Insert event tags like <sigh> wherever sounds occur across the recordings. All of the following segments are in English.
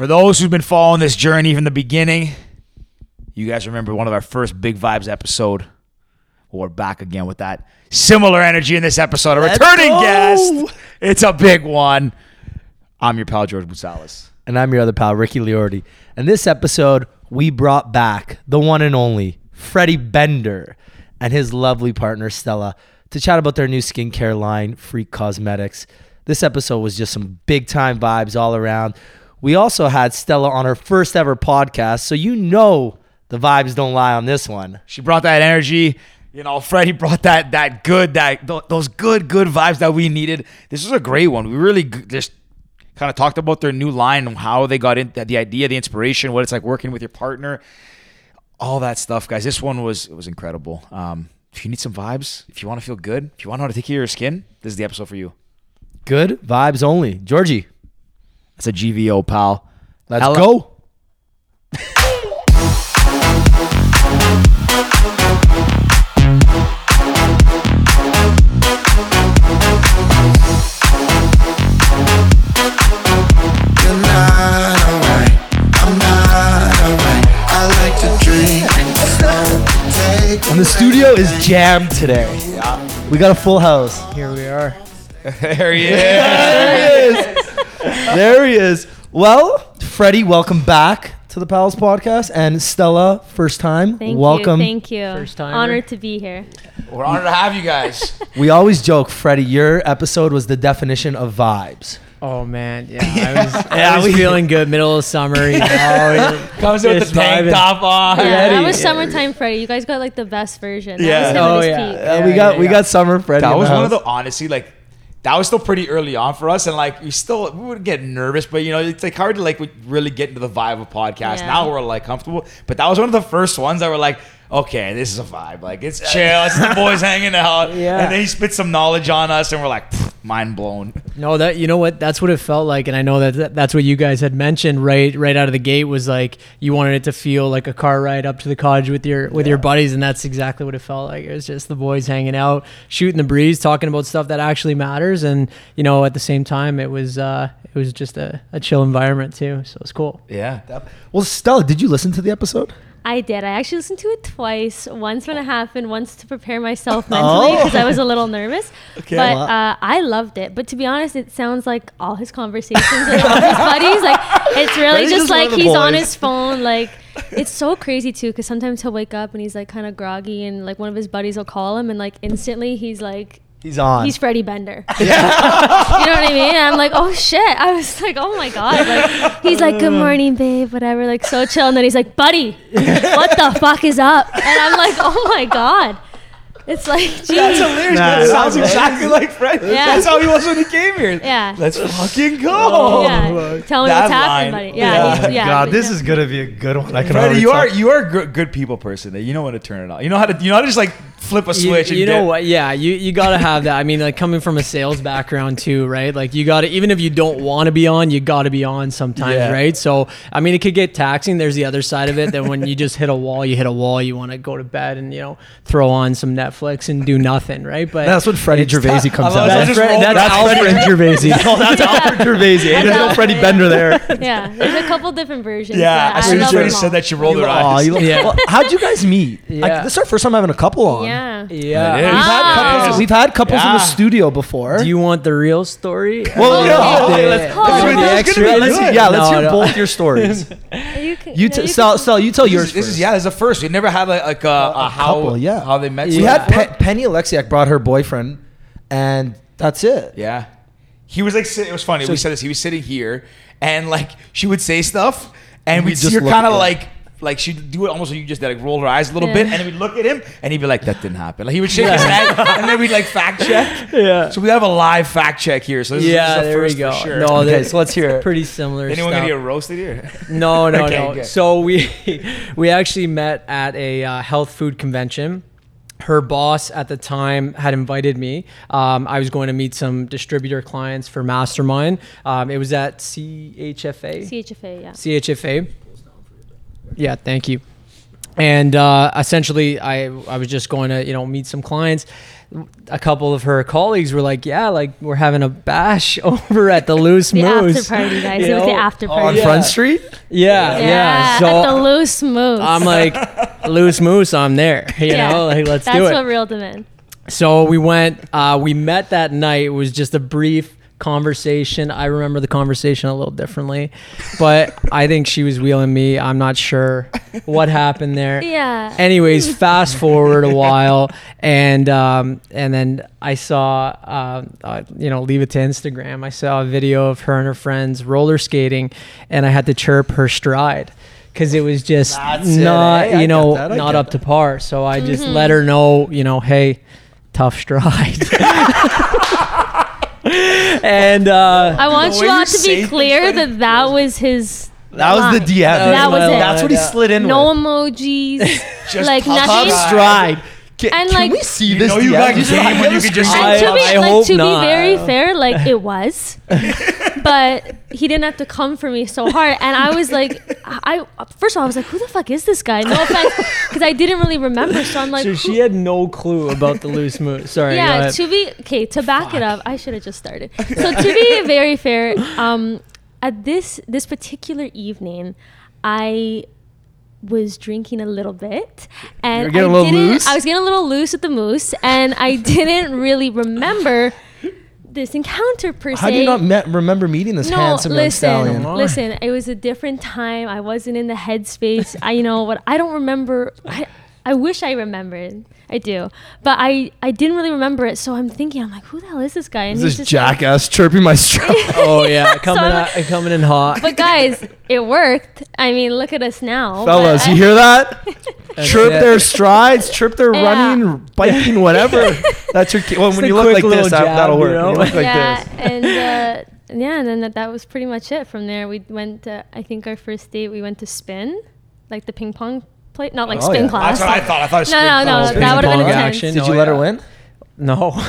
For those who've been following this journey from the beginning, you guys remember one of our first Big Vibes episode. We're back again with that similar energy in this episode. A Let's returning go. guest. It's a big one. I'm your pal George Boutsalis. And I'm your other pal, Ricky Liordi. And this episode, we brought back the one and only Freddie Bender and his lovely partner, Stella, to chat about their new skincare line, Freeq Cosmetics. This episode was just some big time vibes all around. We also had Stella on her first ever podcast, so you know the vibes don't lie on this one. She brought that energy. You know, Freddie brought that that good that th- those good good vibes that we needed. This was a great one. We really just kind of talked about their new line and how they got in the idea, the inspiration, what it's like working with your partner, all that stuff, guys. This one was it was incredible. Um, if you need some vibes, if you want to feel good, if you want to know how to take care of your skin, this is the episode for you. Good vibes only. Georgie, That's a GVO, pal. let's Hello- go. You're not alright. I'm not alright. I like to drink and smoke, take And the studio is jammed today. We got a full house. Here we are. <laughs> there he is. There he is. <laughs> There he is. Well, Freddie, welcome back to the Pals podcast, and Stella, first time. Thank welcome. you. Thank you. First time. Honored to be here. We're honored to have you guys. <laughs> We always joke, Freddie, your episode was the definition of vibes. Oh man, yeah, <laughs> I was, Yeah, I was we- feeling good. Middle of summer, you know. Comes in with the tank vibing. top on. Yeah, that was summertime Freddy. You guys got like the best version. That Yeah. was Oh, at his yeah. Uh, we Yeah, got yeah, we yeah. got summer Freddie. That was the one of the honestly like that was still pretty early on for us, and like we still we would get nervous, but you know it's like hard to like really get into the vibe of podcast. Yeah. Now we're like comfortable, but that was one of the first ones that were like, okay, this is a vibe. Like it's chill, it's the boys hanging out, <laughs> Yeah. and then he spit some knowledge on us, and we're like, mind blown. No, that you know what? That's what it felt like, and I know that, that that's what you guys had mentioned right right out of the gate was like you wanted it to feel like a car ride up to the cottage with your with your buddies, and that's exactly what it felt like. It was just the boys hanging out, shooting the breeze, talking about stuff that actually matters, and you know at the same time it was uh, it was just a, a chill environment too, so it's cool. Yeah, Well, Stella, did you listen to the episode? I did. I actually listened to it twice. Once when it happened, once to prepare myself mentally because I was a <laughs> little nervous. Okay. But uh, I loved it. But to be honest, it sounds like all his conversations with all his buddies. Like it's <laughs> really just just like he's on his phone. Like <laughs> it's so crazy too because sometimes he'll wake up and he's like kind of groggy and like one of his buddies will call him and like instantly he's like He's on. he's Freddie Bender. Yeah. <laughs> you know what I mean? And I'm like, oh shit. I was like, oh my god. Like he's like, good morning, babe, whatever. Like so chill. And then he's like, buddy, what the fuck is up? And I'm like, oh my god. It's like, that's geez. hilarious. Nah, that sounds that's exactly like Fred. Yeah. That's how he was when he came here. Yeah. let's fucking go. yeah. Oh, tell me That what's line. happening, buddy. Yeah. Yeah. Oh he's- yeah. God, this yeah. is gonna be a good one. I can Freddie, already you tell. are you are a good, good people person. That you know when to turn it on. You know how to you know how to just like flip a You- switch. You, and know get- what? Yeah, you you gotta have that. I mean, like coming from a sales background too, right? Like you gotta even if you don't want to be on, you gotta be on sometimes, Yeah. right? So I mean, it could get taxing. There's the other side of it. That when you just hit a wall, you hit a wall. You want to go to bed and you know throw on some Netflix and do nothing, right? But That's what Freddie it's Gervaisi tough. comes out. it. That's, just Fred- roll that's Alfred Gervaisi. <laughs> Oh, that's Alfred Gervaisi. There's no Alfred, Freddie yeah. Bender there. <laughs> Yeah. There's a couple different versions. Yeah, but as soon as love Freddie said that, she rolled her Aw, eyes. Yeah. Well, how'd you guys meet? Yeah. Like, this is our first time having a couple on. Yeah. Yeah. It is. We've had Ah. couples. We've had couples in Yeah. the studio before. Do you want the real story? Well, yeah, yeah. okay, let's, Oh, let's that's hear gonna the extra. Let's hear, yeah, let's No, hear no. both your stories. <laughs> You, can, You know, t- you Sal, can- Sal, you tell This yours is, this first. is yeah. This is a first. We never had like, like a, a, how couple, yeah. how they met. we had before. Pe- Penny Alexiak brought her boyfriend, and that's it. Yeah. He was like, sit- it was funny. we said this. He was sitting here, and like she would say stuff, and We we'd just see her look kind of at like, like she'd do it almost like you just did, like roll her eyes a little Yeah. bit, and then we'd look at him, and he'd be like, "That didn't happen." Like he would shake his head, and then we'd like fact <laughs> check. Yeah. So we have a live fact check here. So this is, Yeah, this is a there we go. Sure. No, Okay, that's so let's hear it. pretty similar. Anyone stuff. gonna get roasted here? No, no, <laughs> Okay, no. okay. So we <laughs> we actually met at a uh, health food convention. Her boss at the time had invited me. Um, I was going to meet some distributor clients for Mastermind. Um, it was at CHFA. CHFA, yeah. CHFA. Yeah, thank you. and uh, essentially I I was just going to you know meet some clients. A couple of her colleagues were like, "Yeah, like we're having a bash <laughs> over at the Loose The Moose." after party, guys. You It was the after Oh, on. Yeah. Front Street. Yeah, yeah. Yeah, So at the loose moose. I'm like, <laughs> "Loose Moose, I'm there." <laughs> You Yeah. know, like let's That's do it. That's what real demand. So we went. Uh, we met that night. It was just a brief conversation. I remember the conversation a little differently, but I think she was wheeling me. I'm not sure what happened there. <laughs> Yeah. Anyways, <laughs> fast forward a while, and um, and then I saw, uh, uh, you know, leave it to Instagram. I saw a video of her and her friends roller skating, and I had to chirp her stride. Cause it was just That's not, Hey, you know, not get up to par. So I just Mm-hmm. let her know, you know, hey, tough <laughs> stride. And uh, I want you all to be clear like- that that was his. That was the. DM. That was it. That's what he Yeah. slid in No with. emojis, <laughs> Just like tough nothing. stride. Can, And, can like- we see You this? know you DM? got Just- game I when you could just- screenshot And to I- be I like hope to not. be very fair, like it was, <laughs> but he didn't have to come for me so hard. And I was like, I first of all I was like, who the fuck is this guy? No <laughs> offense, because I didn't really remember. So I'm like, so she had no clue about the loose moose. <laughs> Sorry. yeah. To be okay, to back it up, I should have just started. So to be very fair, um, at this this particular evening, I was drinking a little bit and You were getting I a little didn't loose? I was getting a little loose with the moose and I didn't really remember this encounter per How se. do you not met, remember meeting this no, handsome young listen, stallion? listen. It was a different time. I wasn't in the headspace. I, you know what? I don't remember. I, I wish I remembered. I do, but I, I didn't really remember it. So I'm thinking, I'm like, who the hell is this guy? And This he's just like- jackass chirping my stride. <laughs> oh yeah, <laughs> coming So- out, coming in hot. but guys, it worked. I mean, look at us now. Fellas, you I- hear that? <laughs> That's chirp their strides, chirp their Yeah. running, biking, whatever. That's your. Key. Well, when you look like this, that, jab, that'll you work. know? When you look like yeah, this. and uh, yeah, and then that, that was pretty much it. From there, we went. To, I think our first date, we went to spin, like the ping pong play, not like Oh, spin yeah. class. That's what I thought. I thought it was No, no, no, that would have been pong intense. action. Did Oh, you let her win? No. <laughs>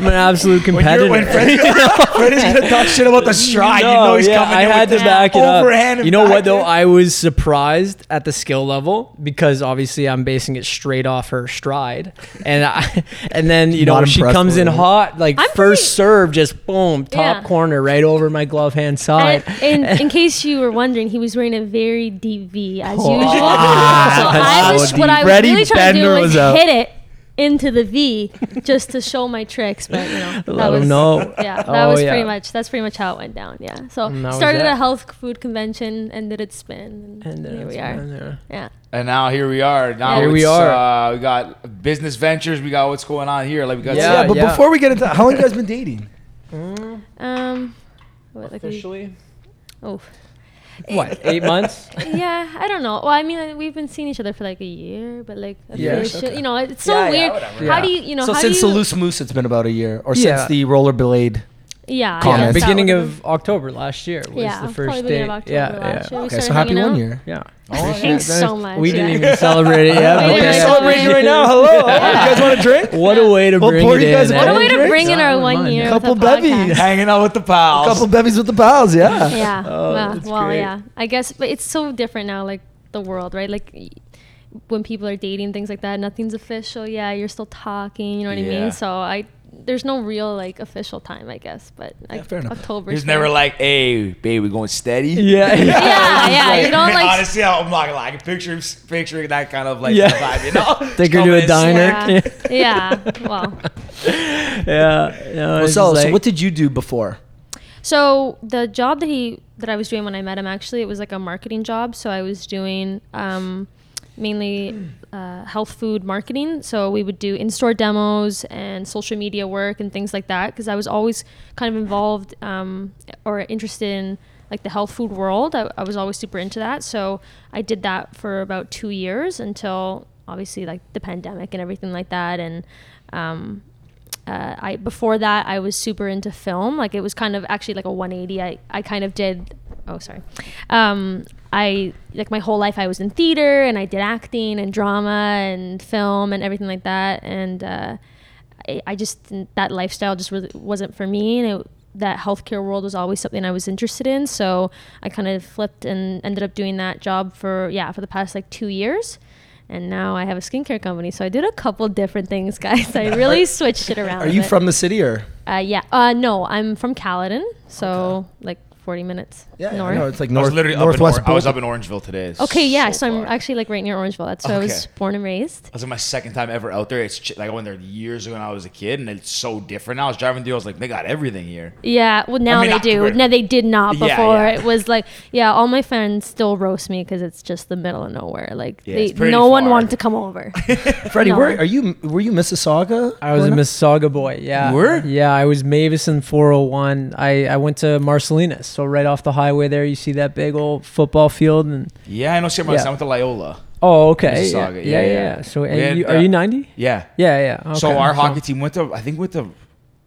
I'm an absolute When, competitor. you're, when Freddy's, <laughs> Freddy's gonna talk shit about the stride, you No, know he's yeah, coming I in had with to back it up. overhand You know what though? backhand. I was surprised at the skill level because obviously I'm basing it straight off her stride, and I, <laughs> and then you know she comes in hot like I'm first pretty- serve, just boom, top Yeah. corner right over my glove hand side. And in, in case you were wondering, he was wearing a very deep V as Oh, usual. so ah, I was so what I was Freddie really trying to do Bender was, was hit it into the V just to show my tricks. But you know, that was him know. yeah, <laughs> that Oh, was yeah. pretty much that's pretty much how it went down. Yeah. So And started a health food convention, ended at spin, and, And then here we it's are. fine, yeah. Yeah. And now here we are. Now Here we are. Uh, we got business ventures. We got what's going on here. Like we got Yeah, Yeah, but yeah. before we get into how long you guys been dating? Um. What, like we- Officially, oh. What? Eight <laughs> months? yeah, I don't know. Well, I mean, uh, we've been seeing each other for like a year, but like, Yeah, okay. you know, it's so Yeah, yeah, weird. whatever. How Yeah. do you, you know, so how since do the loose moose, it's been about a year, or Yeah. since the rollerblade. Yeah, I Comment. guess that Beginning would've of October last year was Yeah, the first day. of October yeah, yeah. year. Okay, so happy one out. year. Yeah. Oh, thanks so much. We yeah. didn't even <laughs> celebrate it yet. We but didn't yeah. celebrating right now. Hello. <laughs> You guys want a drink? What a way to We'll bring it you guys in. What a way to bring in our one year Couple with a podcast. bevies. hanging out with the pals. A couple bevies with the pals, yeah. Yeah. Oh, well, well, yeah. I guess, but it's so different now. Like the world, right? Like when people are dating, things like that. Nothing's official. Yeah, you're still talking. You know what I mean? So I. There's no real like official time, I guess, but like fair enough. October. He's never like, "Hey, babe, we going steady." Yeah, <laughs> yeah. yeah, yeah. You don't like Honestly, I'm not gonna lie. I picture picturing that kind of like Yeah. vibe, you know. Take her to a diner. Yeah. yeah. Well, <laughs> yeah. No, Well, so, just so what did you do before? so the job that he that I was doing when I met him actually it was like a marketing job. So I was doing um, mainly uh, health food marketing. So we would do in-store demos and social media work and things like that because I was always kind of involved um, or interested in like the health food world. I, I was always super into that. So I did that for about two years until obviously like the pandemic and everything like that and um, uh, I before that I was super into film. Like it was kind of actually like a 180. I I kind of did. Oh, sorry. Um, I like my whole life I was in theater and I did acting and drama and film and everything like that. And uh, I, I just that lifestyle just really wasn't for me. And it that healthcare world was always something I was interested in. So I kind of flipped and ended up doing that job for yeah for the past like two years. And now I have a skincare company. So I did a couple different things, <laughs> guys. I really switched it around. Are you from the city or? Uh, yeah. Uh, no, I'm from Caledon. So like 40 minutes Yeah, north. I know it's like I north, was literally northwest. up in or- I was up in Orangeville today. It's Okay, yeah. So, I'm far. actually like right near Orangeville. That's where I was Okay. born and raised. That was like my second time ever out there. It's ch- like I went there years ago when I was a kid, and it's so different now. I was driving through, I was like, they got everything here. Yeah, well now mean, they not do. great. No, they did not Yeah, before. yeah. It was like, yeah, all my friends still roast me because it's just the middle of nowhere. Like, Yeah, they, it's pretty no one far. wanted to come over. <laughs> Freddie, No. where are you? Were you Mississauga? I was a growing up? Mississauga boy. Yeah. You were? Yeah, I was Mavis and 401. I, I went to Marcellinus. So right off the highway there, you see that big old football field. And Yeah, I know. See, Yeah. I went to Loyola. oh, okay. Yeah, yeah, yeah, yeah. yeah. So had, you, are uh, you 90? Yeah. Yeah, yeah. So okay. our hockey team went to. I think went to.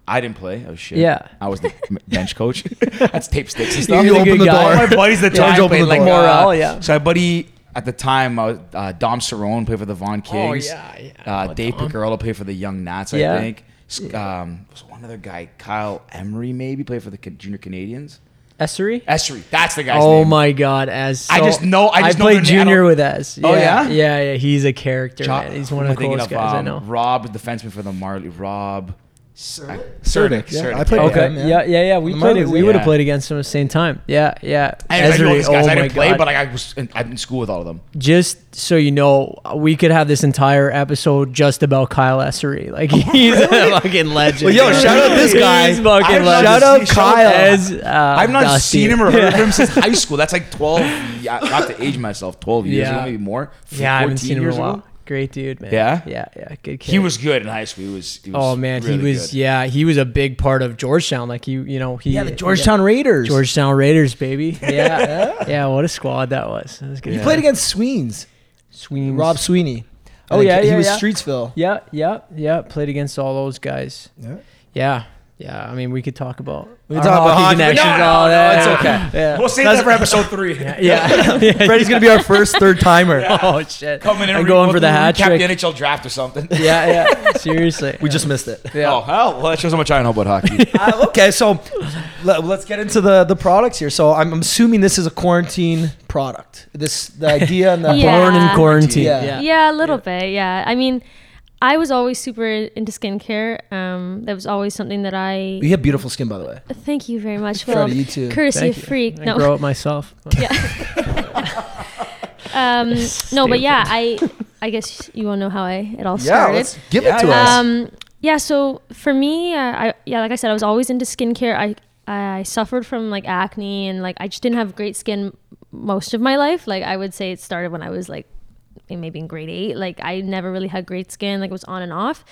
I didn't play. Oh shit. Yeah. I was the <laughs> bench coach. <laughs> That's tape sticks and stuff. The <laughs> opened good the guy. door. My buddies that George time opened the like door. Morale, uh, yeah. So my buddy at the time, uh, uh, Dom Cerrone played for the Vaughan Kings. Oh, yeah, yeah. Uh, Oh, Dave Dom. Picarello played for the Young Nats, Yeah. I think. S- Um, was one other guy, Kyle Emery, maybe played for the Junior Canadiens. Essery? Essery, that's the guy's Oh name. my God, Ez. I just know- I just know played their name. I junior don't- with Ez. Oh, yeah? yeah, yeah. He's a character. Man. He's one who of the coolest guys I um, know. Rob, the defenseman for the Marley. Rob. Cernick, yeah. Cernick, I played Okay. him, Yeah, yeah, yeah. We The played. Marlies, we yeah. would have played against them at the same time. Yeah, yeah. I, I know these guys. oh I didn't play, God. but like, I was in, I'm in school with all of them. just so you know, we could have this entire episode just about Kyle Essery. Like he's a fucking legend. Well, yo, shout out this guy. He's fucking legend. Shout out Kyle. Ez, uh, I've not Dusty. seen him or heard of him since high school. That's like 12, yeah, not to age myself, 12 years Yeah. ago, maybe more. Yeah, I haven't seen him in a while. ago. Great dude, man. Yeah? yeah, yeah. Good kid. He was good in high school. He was. He was Oh man, really he was. good. Yeah, he was a big part of Georgetown. Like you, you know, he. Yeah, the Georgetown Raiders. Georgetown Raiders, baby. <laughs> Yeah, yeah. What a squad that was. That was good. He played against Sweens. Sweens. Rob Sweeney. Oh, I think yeah, he was yeah. Streetsville. Yeah, yeah, yeah. Played against all those guys. Yeah. Yeah, yeah. I mean, we could talk about. We our could talk about hockey, connections. no, no, all no, that. it's okay. Yeah. We'll save That's- that for episode <laughs> three. yeah. yeah. <laughs> <laughs> Freddie's gonna be our first third timer. Oh shit. Coming in I'm and going for the we'll hat recap trick. the NHL draft or something. yeah, yeah. Seriously. We just missed it. Yeah. Oh hell! Well, that shows how much I know about hockey. Uh, okay, so let, us get into the the products here. So I'm, I'm assuming this is a quarantine product. This the idea and the Yeah. Born in quarantine. Yeah. Yeah. Yeah, a little bit. Yeah. I mean, I was always super into skincare. Um, that was always something that I. You have beautiful skin, by the way. Thank you very much, Freddie, Phil. you too. Courtesy Thank of you. Freeq. I No. grow it myself. <laughs> Yeah. <laughs> um, no, but yeah, I I guess you want to know how I it all started. Yeah, started. let's give Yeah, it to yeah. us. Um, yeah. So for me, uh, I yeah, like I said, I was always into skincare. I I suffered from like acne and like I just didn't have great skin most of my life. Like I would say it started when I was like maybe in grade eight. Like I never really had great skin. Like it was on and off.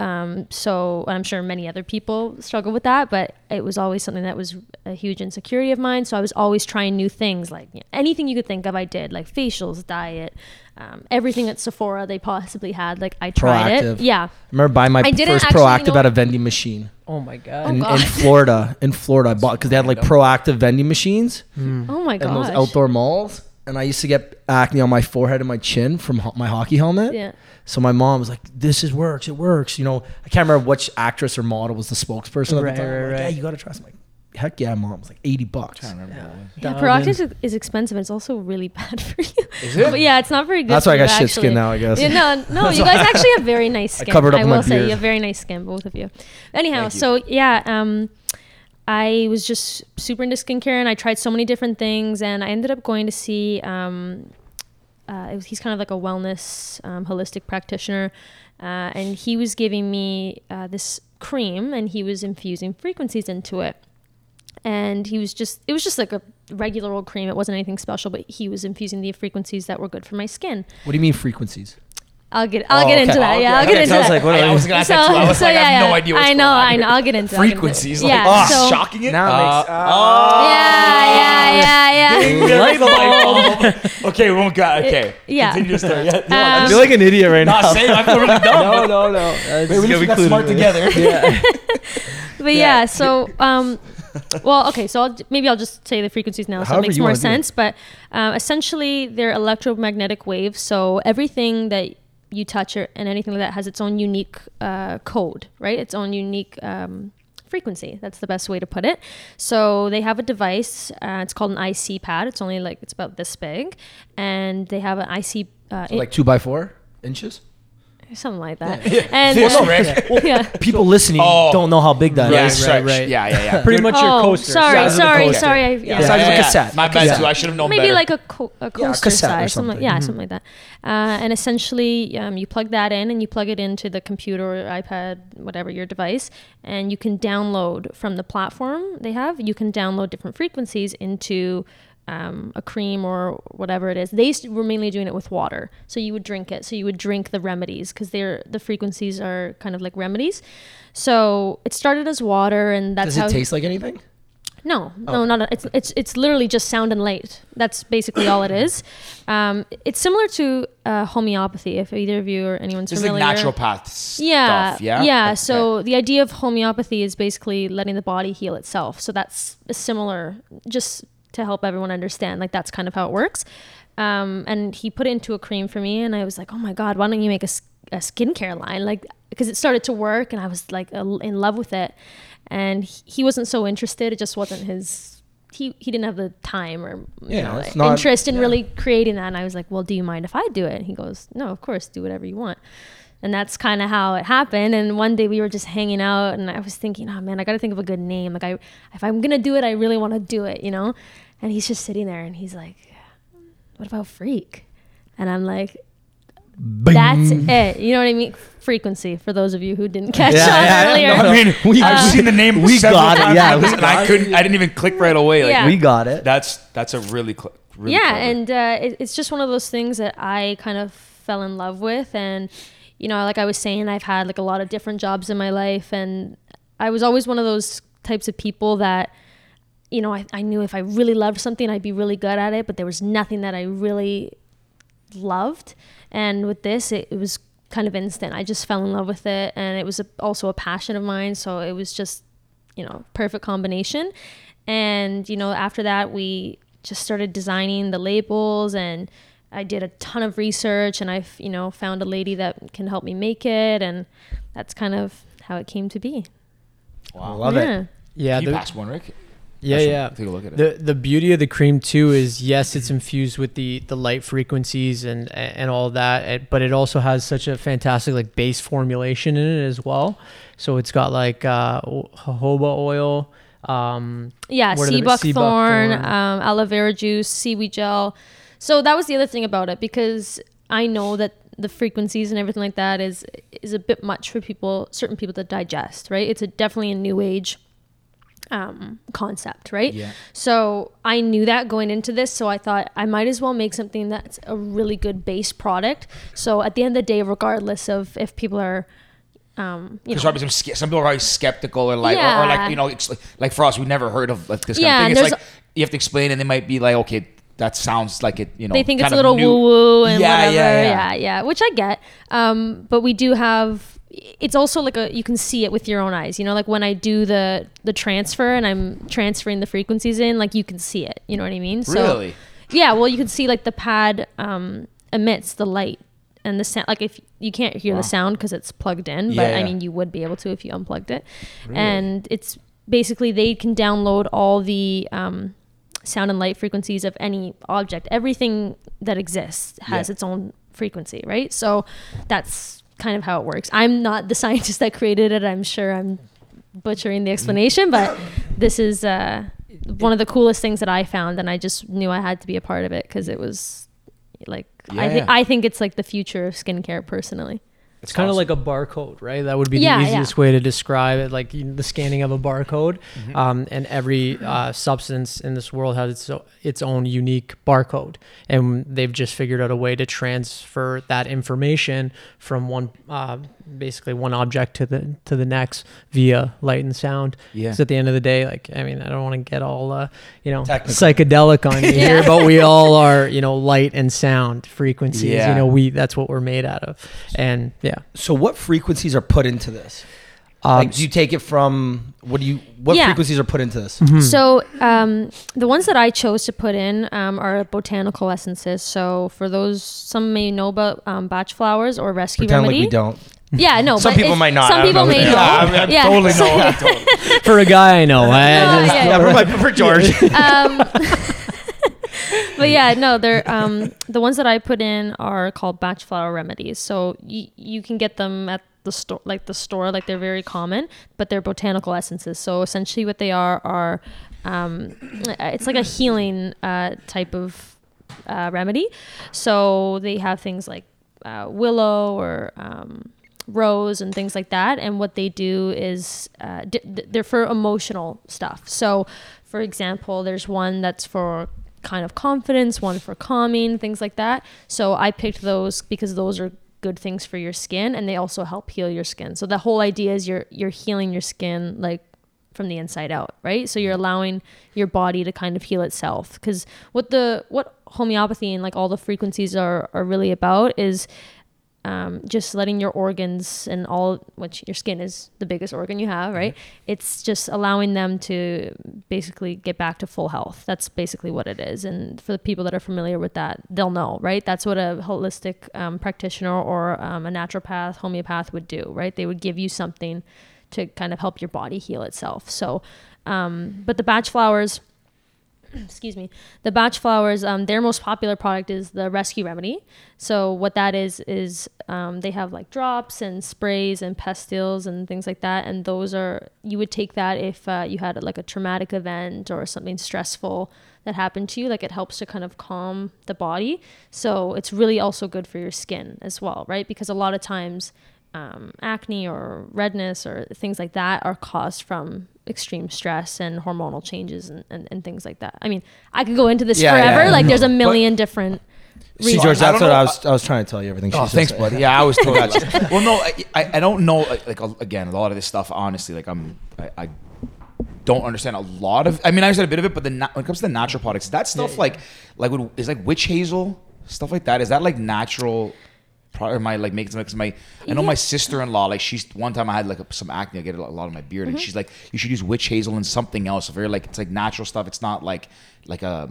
Um, so I'm sure many other people struggle with that, but it was always something that was a huge insecurity of mine. So I was always trying new things, like you know, anything you could think of, I did, like facials, diet, um, everything at Sephora they possibly had. Like I tried Proactiv. it. Yeah. I remember buying my I didn't first actually proactiv know- at a vending machine Oh my god. in, in God. Florida. In Florida, I bought because they had like proactiv vending machines Oh my god! in those outdoor malls. And I used to get acne on my forehead and my chin from ho- my hockey helmet. Yeah. So my mom was like, "This is works. It works." You know, I can't remember which actress or model was the spokesperson Right, at the time. right, Like, right. Yeah, you gotta trust. I'm like, heck yeah, mom. It was like eighty bucks. Yeah, Dialed Proactiv in. is, is expensive. and It's also really <laughs> bad for you. Is it? But yeah, it's not very good. That's why I you, got shit actually. skin now, I guess. Yeah, no, <laughs> no, you guys actually have very nice skin. I, covered up I will my say you have very nice skin, both of you. Anyhow, Thank you. so yeah, um, I was just super into skincare, and I tried so many different things, and I ended up going to see. Um, uh, was, he's kind of like a wellness um, holistic practitioner, uh, and he was giving me uh, this cream, and he was infusing frequencies into it and he was just it was just like a regular old cream it wasn't anything special but he was infusing the frequencies that were good for my skin What do you mean frequencies? I'll get i'll Oh, get okay. into that Oh, yeah i'll get Okay, into sounds that like what I, I was gonna ask that too. I was like, I have no idea what's I know, going on. I know. I'll get into it. I'll get into it. Frequencies. Yeah, oh, so- shocking it. Now Uh, makes- oh. Yeah, yeah, yeah, yeah. Light <laughs> bulb. okay, we won't go. Okay. yeah. Continue your story. Yeah. Um, I feel like an idiot right now. Not now. saying I feel really dumb. <laughs> no, no. Wait, we <laughs> Yeah, we got smart together. yeah. But yeah, so um, well, okay, so I'll, maybe I'll just say the frequencies now, so However it makes more wanna do it. sense. But um, essentially, they're electromagnetic waves. So everything that you touch or, and anything like that has its own unique uh, code, right? Its own unique um, frequency. That's the best way to put it. So they have a device. Uh, it's called an IC pad. It's only like it's about this big, and they have an IC. Uh, like two by four inches. Something like that. And This, uh, Rick. yeah. People listening Oh. don't know how big that is. Yes, right, right, right. Yeah, yeah, yeah. Pretty much your Oh, coaster. sorry, Size of the sorry, coaster. sorry. I, yeah. size of a cassette. My bad too. I should have known maybe better. like a, co- a coaster cassette or size, something like, something. yeah, something like that. Uh, and essentially, um, you plug that in and you plug it into the computer or iPad, whatever your device, and you can download from the platform they have. You can download different frequencies into um, a cream or whatever it is. They were mainly doing it with water, so you would drink it. So you would drink the remedies because they're the frequencies are kind of like remedies. So it started as water, and that's Does how it taste like anything? no, no, not a, it's it's it's literally just sound and light. That's basically all it <coughs> is. Um, it's similar to uh, homeopathy. If either of you or anyone's This is like familiar, naturopath stuff. yeah, Yeah. yeah. Okay. So the idea of homeopathy is basically letting the body heal itself. So that's a similar, just to help everyone understand. Like that's kind of how it works. Um, and he put it into a cream for me, and I was like, oh my god, why don't you make a, a skincare line? Like because it started to work, and I was like uh, in love with it. And he he wasn't so interested. It just wasn't his. He, he didn't have the time or Yeah, know, not- interest in yeah. really creating that. And I was like, well, do you mind if I do it? And he goes, no, of course, do whatever you want. And that's kind of how it happened. And one day we were just hanging out, and I was thinking, oh man, I got to think of a good name. Like, I, if I'm gonna do it, I really want to do it, you know. And he's just sitting there, and he's like, what about Freeq? And I'm like, that's it. You know what I mean? Frequency. For those of you who didn't catch Yeah, on yeah, yeah. earlier. No, no. I mean, We- I've we- seen the name. we got it, yeah, we this, and I couldn't. I didn't even click right away. Like Yeah. We got it. that's that's a really, cl- really yeah clever. and uh, it, it's just one of those things that i kind of fell in love with and you know like i was saying i've had like a lot of different jobs in my life and i was always one of those types of people that you know i, I knew if i really loved something i'd be really good at it but there was nothing that i really loved and with this it, it was kind of instant i just fell in love with it and it was a, also a passion of mine so it was just you know perfect combination and you know after that we just started designing the labels and i did a ton of research and i've you know found a lady that can help me make it and that's kind of how it came to be Wow. I love yeah. it. Yeah, you the- pass one, Rick? Yeah, yeah. Take a look at it. The the beauty of the cream too is yes, it's infused with the the light frequencies and and all that, eh, but it also has such a fantastic like base formulation in it as well. So it's got like uh, jojoba oil. Um, Yeah, What are the- sea sea buckthorn, buckthorn. um, aloe vera juice, seaweed gel. So that was the other thing about it because I know that the frequencies and everything like that is is a bit much for people, certain people to digest. Right? It's a definitely a new age um, concept, right? Yeah. So I knew that going into this, so I thought I might as well make something that's a really good base product. So at the end of the day, regardless of if people are, um, you know, some some people are always skeptical or like or, or like you know it's like, like for us we never heard of like this kind Yeah, of thing. It's like you have to explain and they might be like okay that sounds like it you know they think it's a little woo woo and Yeah, whatever. yeah, Yeah yeah. yeah, which I get. Um, but we do have. It's also like a you can see it with your own eyes. You know, like when I do the the transfer and I'm transferring the frequencies in, like you can see it. You know what I mean? So, Really? Yeah. Well, you can see like the pad um, emits the light and the sound. Like if you can't hear Wow. the sound because it's plugged in, but Yeah, I mean you would be able to if you unplugged it. And it's basically they can download all the um, sound and light frequencies of any object. Everything that exists has Yeah. its own frequency, right? So that's kind of how it works. I'm not the <laughs> scientist that created it. I'm sure I'm butchering the explanation, but this is uh, one of the coolest things that I found, and I just knew I had to be a part of it because it was like I Yeah, think yeah. I think it's like the future of skincare personally. It's kind of like a barcode, right? That would be Yeah, the yeah. easiest way to describe it, like the scanning of a barcode. Mm-hmm. Um, and every uh, substance in this world has its its own unique barcode, and they've just figured out a way to transfer that information from one, uh, basically one object to the to the next via light and sound. Yeah. So at the end of the day, like I mean, I don't want to get all uh, you know Technical. psychedelic on you <laughs> here, but we all are you know light and sound frequencies. Yeah. You know, we that's what we're made out of, and yeah. So what frequencies are put into this? Um, like, do you take it from what do you? What Yeah. frequencies are put into this? Hmm. So um, the ones that I chose to put in um, are botanical essences. So for those, some may know about um, Bach flowers or rescue Pretend remedy. like we don't. Yeah, no. Some but people if- might not. Some people know. may Yeah, know. I mean, yeah. totally So- know. <laughs> <laughs> For a guy I know, I No, just- yeah. Yeah, for, my, for George. <laughs> um, but yeah, no, they're um, the ones that I put in are called Bach flower remedies. So you you can get them at the store, like the store, like they're very common, but they're botanical essences. So essentially, what they are are um, it's like a healing uh, type of uh, remedy. So they have things like uh, willow or um, rose and things like that. And what they do is uh, d- they're for emotional stuff. So, for example, there's one that's for kind of confidence, one for calming, things like that. So I picked those because those are good things for your skin and they also help heal your skin. So the whole idea is you're you're healing your skin like from the inside out, right? So you're allowing your body to kind of heal itself. Because what the what homeopathy and like all the frequencies are are really about is um, just letting your organs and all, which your skin is the biggest organ you have, right? It's just allowing them to basically get back to full health. That's basically what it is. And for the people that are familiar with that, they'll know, right? That's what a holistic um, practitioner or um, a naturopath, homeopath would do, right? They would give you something to kind of help your body heal itself. So, um, but the Bach flowers, <clears throat> excuse me, the Bach flowers, um, their most popular product is the rescue remedy. So what that is is um, they have like drops and sprays and pastilles and things like that, and those are you would take that if uh, you had like a traumatic event or something stressful that happened to you. Like it helps to kind of calm the body. So it's really also good for your skin as well, right? Because a lot of times um, acne or redness or things like that are caused from extreme stress and hormonal changes and, and, and things like that. I mean, I could go into this Yeah, forever. yeah, like, no. there's a million different See, reasons. George, that's don't what know. I was. I was trying to tell you everything. Oh, thanks, just- buddy. <laughs> Yeah, I was totally. <laughs> well, no, I, I, I don't know. Uh, like, like, again, a lot of this stuff. Honestly, like I'm, I, I don't understand a lot of. I mean, I understand a bit of it, but the when it comes to the natural products, that stuff like, like would, is like witch hazel stuff like that. Is that like natural? Or I like making some? My, I know Yeah. my sister-in-law. Like she's one time I had like some acne. I get a lot of my beard, Mm-hmm. and she's like, you should use witch hazel and something else. If you're like, it's like natural stuff. It's not like like a.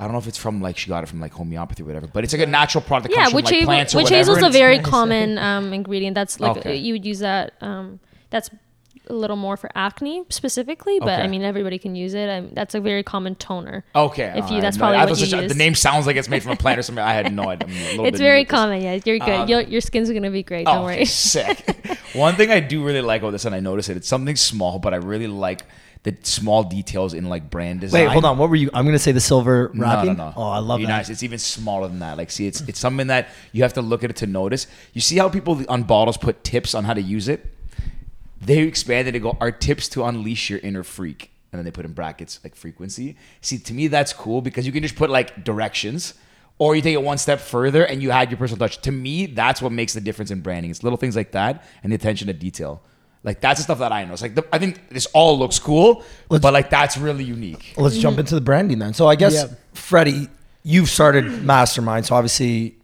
I don't know if it's from like she got it from like homeopathy or whatever, but it's like a natural product that yeah, comes from witch, like hazel, plants or witch whatever. hazel is a <laughs> very common um, ingredient. That's like Okay. you would use that. Um, that's a little more for acne specifically, but I mean everybody can use it. I that's a very common toner. Okay, If you- right. that's No, probably I what you just- use. The name sounds like it's made from a plant or something. I had no <laughs> idea. I'm a little It's bit very new at common. Yeah, you're good. Um, your your skin's gonna be great. Oh, Don't okay, worry. <laughs> sick. <laughs> One thing I do really like about this, and I notice it, it's something small, but I really like the small details in like brand design. Wait, hold on. What were you? I'm gonna say the silver No, wrapping. no, no. Oh, I love Be that. Nice. It's even smaller than that. Like, see, it's it's something that you have to look at it to notice. You see how people on bottles put tips on how to use it? They expanded to go our tips to unleash your inner freak, and then they put in brackets like frequency. See, to me, that's cool because you can just put like directions. Or you take it one step further and you add your personal touch. To me, that's what makes the difference in branding. It's little things like that and the attention to detail. Like that's the stuff that I know. It's like the, I think this all looks cool, but like that's really unique. Let's jump mm-hmm. into the branding then. So I guess Yeah. Freddie, you've started Mastermind, so obviously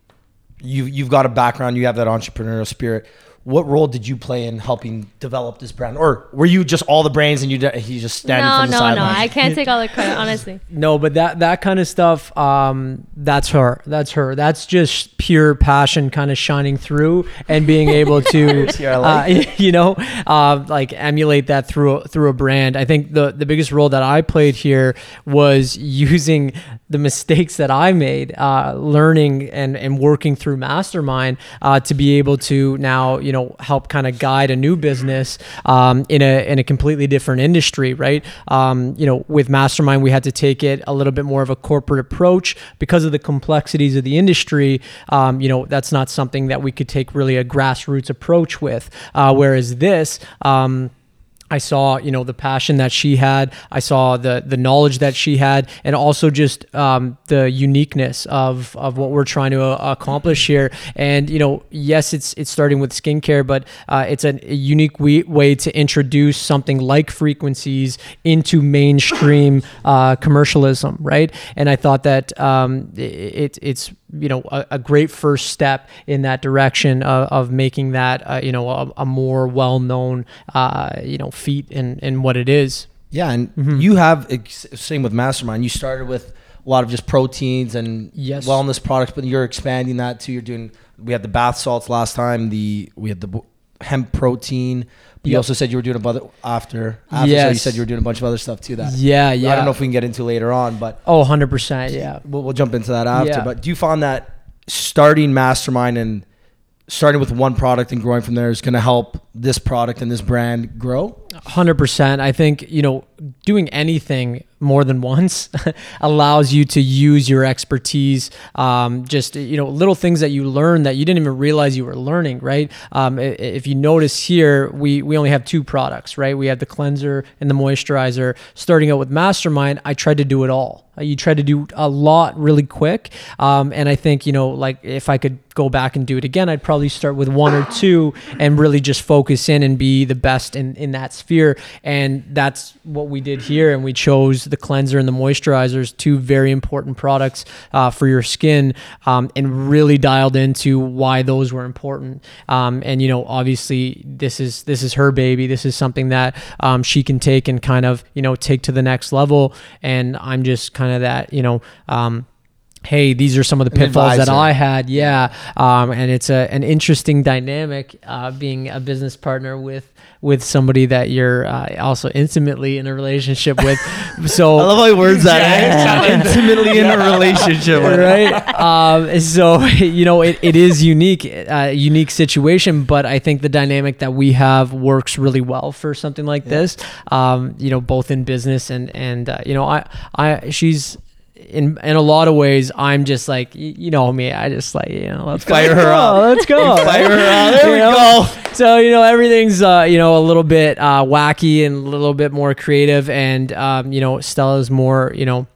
you you've got a background, you have that entrepreneurial spirit. What role did you play in helping develop this brand, or were you just all the brains and you d- he just standing No, from the no, no. sidelines? I can't take all the credit, honestly. <laughs> No, but that that kind of stuff, um, that's her. That's her. That's just pure passion, kind of shining through and being able to, See, I like uh, <laughs> you know, uh, like emulate that through a- through a brand. I think the the biggest role that I played here was using the mistakes that I made, uh, learning and and working through Mastermind uh, to be able to now, you know, help kind of guide a new business um, in a in a completely different industry, right? Um, you know, with Mastermind, we had to take it a little bit more of a corporate approach because of the complexities of the industry. Um, you know, that's not something that we could take really a grassroots approach with. Uh, whereas this. Um, I saw, you know, the passion that she had. I saw the the knowledge that she had, and also just um, the uniqueness of of what we're trying to uh, accomplish here. And you know, yes, it's it's starting with skincare, but uh, it's a, a unique we- way to introduce something like frequencies into mainstream uh, commercialism, right? And I thought that um, it, it's you know a, a great first step in that direction of, of making that uh, you know a, a more well-known uh, you know feat in, in what it is Yeah, and Mm-hmm. you have same with Mastermind. You started with a lot of just proteins and Yes. wellness products, but you're expanding that too. You're doing. We had the bath salts last time. The we had the hemp protein. You Yep. also said you were doing a bunch after. after so you said you were doing a bunch of other stuff too. That Yeah, yeah. I don't know if we can get into later on, but Oh, 100%. Yeah. we'll, we'll jump into that after. Yeah. But do you find that starting Mastermind and starting with one product and growing from there is going to help this product and this brand grow? Hundred percent. I think you know doing anything more than once <laughs> allows you to use your expertise. Um, just you know little things that you learn that you didn't even realize you were learning. Right. Um, if you notice here, we we only have two products. Right. We have the cleanser and the moisturizer. Starting out with Mastermind, I tried to do it all. Uh, You try to do a lot really quick. Um, and I think you know like if I could go back and do it again, I'd probably start with one or two and really just focus in and be the best in, in that sphere. And that's what we did here. And we chose the cleanser and the moisturizers, two very important products uh, for your skin, um, and really dialed into why those were important. Um, and you know, obviously, this is this is her baby. This is something that um, she can take and kind of you know take to the next level. And I'm just kind of that you know. Hey, these are some of the pitfalls that. I had. Yeah, um, and it's a an interesting dynamic uh, being a business partner with with somebody that you're uh, also intimately in a relationship with. <laughs> So I love how he words that. eh? <laughs> Intimately in a relationship. right? um, so <laughs> you know, it, it is unique, uh, unique situation, but I think the dynamic that we have works really well for something like this. Um, you know, both in business and and uh, you know, I I she's. In, in a lot of ways, I'm just like y- you know me. I just like you know let's Fire her up. Let's go. Fire her up. <laughs> There we know? go. So you know everything's uh, you know a little bit uh, wacky and a little bit more creative, and um, you know Stella's more you know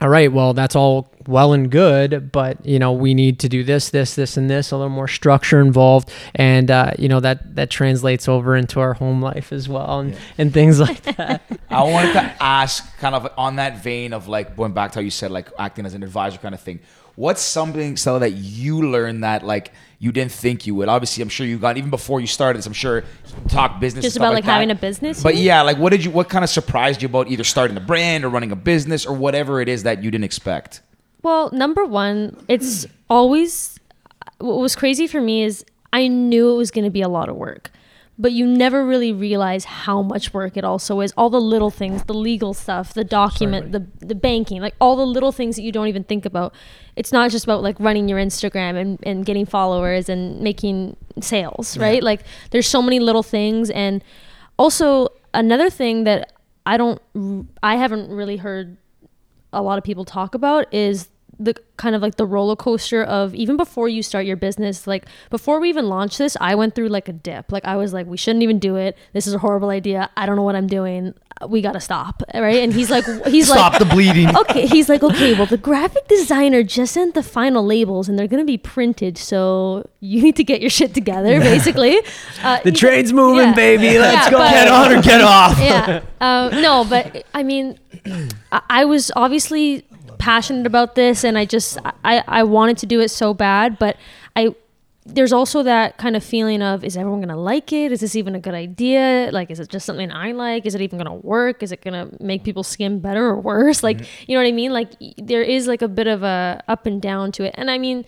all right, well, that's all well and good, but you know, we need to do this, this, this, and this. A little more structure involved, and uh, you know that that translates over into our home life as well, and, and things like that. <laughs> I wanted to ask, kind of on that vein of like going back to how you said like acting as an advisor kind of thing. What's something, Stella, that you learned that like you didn't think you would? Obviously, I'm sure you got even before you started this. I'm sure talk business. Just and stuff about like that. having a business. But yeah, like what did you? What kind of surprised you about either starting a brand or running a business or whatever it is that you didn't expect? Well, number one, it's always what was crazy for me is I knew it was going to be a lot of work, but you never really realize how much work it also is. All the little things, the legal stuff, the document, the the banking, like all the little things that you don't even think about. It's not just about like running your Instagram and, and getting followers and making sales, right? Like there's so many little things and also another thing that I don't I haven't really heard a lot of people talk about is the kind of like the roller coaster of even before you start your business like before we even launched this i went through like a dip. Like i was like we shouldn't even do it. This is a horrible idea. I don't know what i'm doing we gotta stop right and he's like he's Stop like stop the bleeding. okay he's like okay well the graphic designer just sent the final labels and they're gonna be printed so you need to get your shit together basically <laughs> uh, The train's moving, yeah. baby. Let's Yeah, go. but- Get on or get off. <laughs> yeah. Um, no, but I mean, <clears throat> I, I was obviously passionate about this, and I just I I wanted to do it so bad, but I there's also that kind of feeling of is everyone gonna like it? Is this even a good idea? Like, is it just something I like? Is it even gonna work? Is it gonna make people's skin better or worse? Like, mm-hmm. you know what I mean? Like, there is like a bit of a up and down to it, and I mean,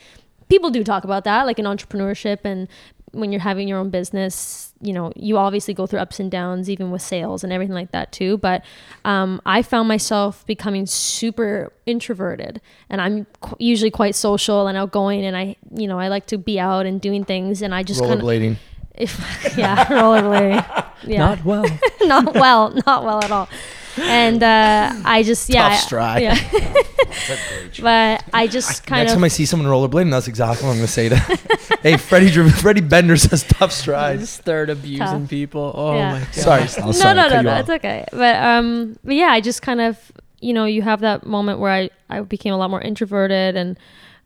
people do talk about that, like in entrepreneurship and when you're having your own business, you know, you obviously go through ups and downs, even with sales and everything like that too. But um, I found myself becoming super introverted, and I'm qu- usually quite social and outgoing, and I, you know, I like to be out and doing things, and I just kind of, Rollerblading. if <laughs> yeah, rollerblading, <laughs> yeah, Not well. <laughs> not well, not well at all. And uh, I just yeah, Tough I- stride. yeah. <laughs> but I just kind Next of time I see someone rollerblading, that's exactly what I'm going to say to. <laughs> hey, Freddie, Dr- Freddie Bender says tough stride. Just start abusing Tough. people. Oh Yeah. my <laughs> god. Sorry, Stella, no, sorry, no, I cut no, you no, off. it's okay. But um, but yeah, I just kind of, you know, you have that moment where I I became a lot more introverted and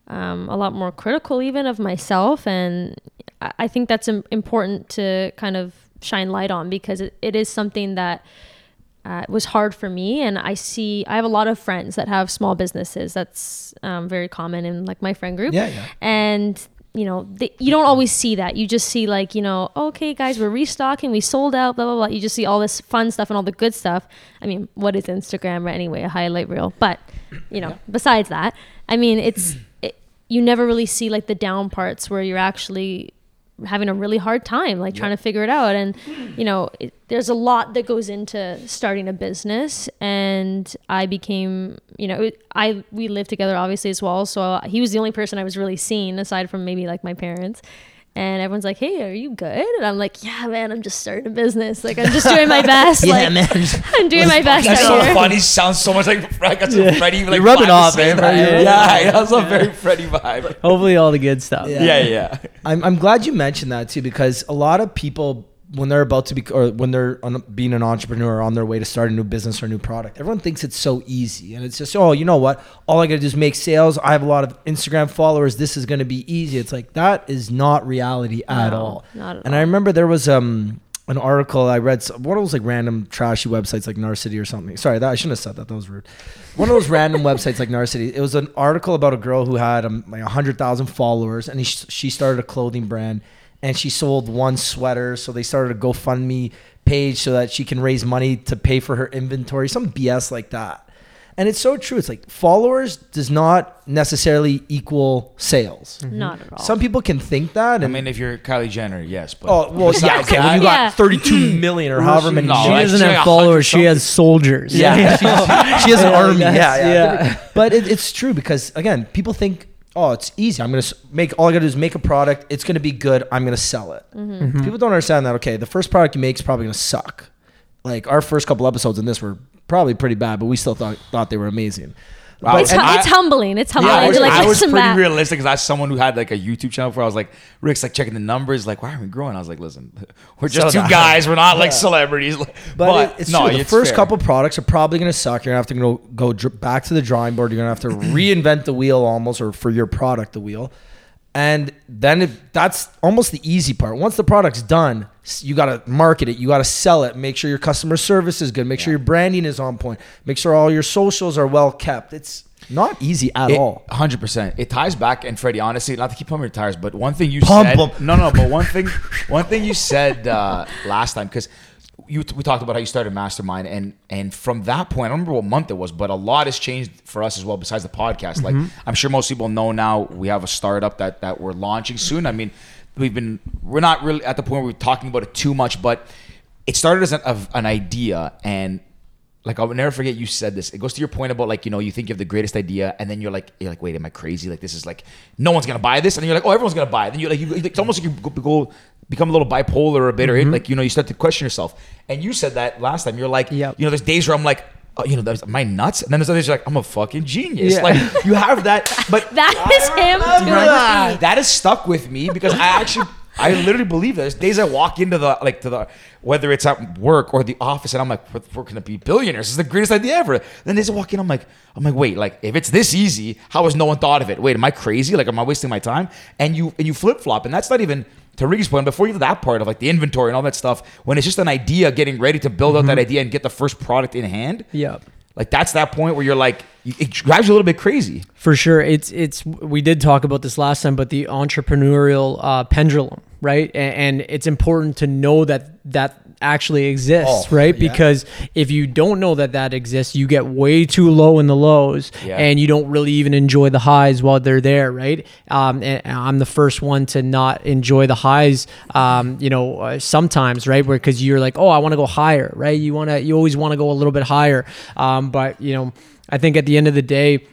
um, a lot more critical even of myself, and I, I think that's Im- important to kind of shine light on because it, it is something that. Uh, it was hard for me, and I see I have a lot of friends that have small businesses. That's um, very common in like my friend group Yeah, yeah. and you know, they, you don't always see that. You just see like, you know, okay, guys, we're restocking, we sold out, blah blah blah. You just see all this fun stuff and all the good stuff. I mean, what is Instagram anyway? A highlight reel, but you know, besides that, I mean, it's it, you never really see like the down parts where you're actually having a really hard time like trying to figure it out. And you know it, there's a lot that goes into starting a business. And i became you know it- i we lived together obviously as well. So uh, he was the only person i was really seeing aside from maybe like my parents and everyone's like hey are you good and i'm like yeah man i'm just starting a business like i'm just doing my <laughs> best yeah, like <laughs> i'm doing my best That's out so here. funny. Sounds so much like I got some Freddie. Like You're rubbing off, man. that. Yeah. Yeah, yeah, that's a very Freddie vibe. Hopefully, all the good stuff. Yeah. Yeah, yeah. I'm, I'm glad you mentioned that too because a lot of people when they're about to be or when they're on, being an entrepreneur or on their way to start a new business or a new product everyone thinks it's so easy and it's just oh you know what all i gotta do is make sales i have a lot of instagram followers this is gonna be easy it's like that is not reality at No, all not at and i remember there was um an article I read, one of those like random trashy websites like Narcity or something. Sorry, that I shouldn't have said that. That was rude. One of those random <laughs> websites like Narcity. It was an article about a girl who had um, like hundred thousand followers, and he, she started a clothing brand, and she sold one sweater. So they started a GoFundMe page so that she can raise money to pay for her inventory, some BS like that. And it's so true. It's like followers does not necessarily equal sales. not at mm-hmm. all Some people can think that, I mean, if you're Kylie Jenner, yes. But oh well, yeah, besides okay. When you that- Yeah. got 32 <clears throat> million or however many, No, She doesn't have followers. She has soldiers. Yeah, she's- <laughs> she has an army. Yeah, yeah. yeah. But it, it's true because again, people think, oh, it's easy. I'm gonna make all I gotta do is make a product. It's gonna be good. I'm gonna sell it. Mm-hmm. People don't understand that. Okay, the first product you make is probably gonna suck. Like our first couple episodes in this were probably pretty bad, but we still thought thought they were amazing. Wow. it's, And hu- I- it's humbling it's humbling Yeah, I was, like I was pretty back. realistic because I was someone who had like a YouTube channel where I was like, Rick's like checking the numbers, like, why are we growing? I was like, listen, <laughs> we're just Settle two guys. We're not like celebrities. <laughs> But, But, it's no, true. The it's first fair. couple products are probably going to suck. You're going to have to go, go dr- back to the drawing board. You're going to have to <clears throat> reinvent the wheel almost, or for your product, the wheel. And then it, that's almost the easy part. Once the product's done, you got to market it. You got to sell it. Make sure your customer service is good. Make sure your branding is on point. Make sure all your socials are well kept. It's not easy at all. Hundred percent. It ties back, and Freddy, honestly, not to keep pumping your tires, but one thing you Pump said, 'em. no, no, but one thing, one thing you said uh, last time, because you we talked about how you started Mastermind, and and from that point, I don't remember what month it was, but a lot has changed for us as well. Besides the podcast, like mm-hmm. I'm sure most people know now, we have a startup that that we're launching soon. I mean, we've been we're not really at the point where we're talking about it too much, but it started as an, of an idea and like I'll never forget you said this. It goes to your point about like you know you think you have the greatest idea and then you're like you're like wait am I crazy like this is like no one's gonna buy this and then you're like oh everyone's gonna buy it. Then you're like you, it's almost like you go, go become a little bipolar or a bit or like you know you start to question yourself. And you said that last time. You're like Yep. you know there's days where I'm like oh, you know there's, am I nuts? And then there's other days like I'm a fucking genius. Yeah. Like you have that, but <laughs> That is him too. Ah, that has stuck with me because I actually I literally believe that. There's days I walk into the like to the whether it's at work or the office and I'm like, we're, we're gonna be billionaires. This is the greatest idea ever. Then days I walk in, I'm like, I'm like, wait, like if it's this easy, how has no one thought of it? Wait, am I crazy? Like, am I wasting my time? And you and you flip flop, and that's not even to Ricky's point. Before you do that part of like the inventory and all that stuff, when it's just an idea, getting ready to build out that mm-hmm. idea and get the first product in hand. Yep. Like that's that point where you're like, it drives you a little bit crazy. For sure, it's it's we did talk about this last time, but the entrepreneurial uh, pendulum, right? A- And, it's important to know that that actually exists, Oh, right? yeah. Because if you don't know that that exists, you get way too low in the lows, Yeah. and you don't really even enjoy the highs while they're there, right? Um, and I'm the first one to not enjoy the highs, um, you know, uh, sometimes, right? Where because you're like, oh, I want to go higher, right? You want to, you always want to go a little bit higher, um, but you know, I think at the end of the day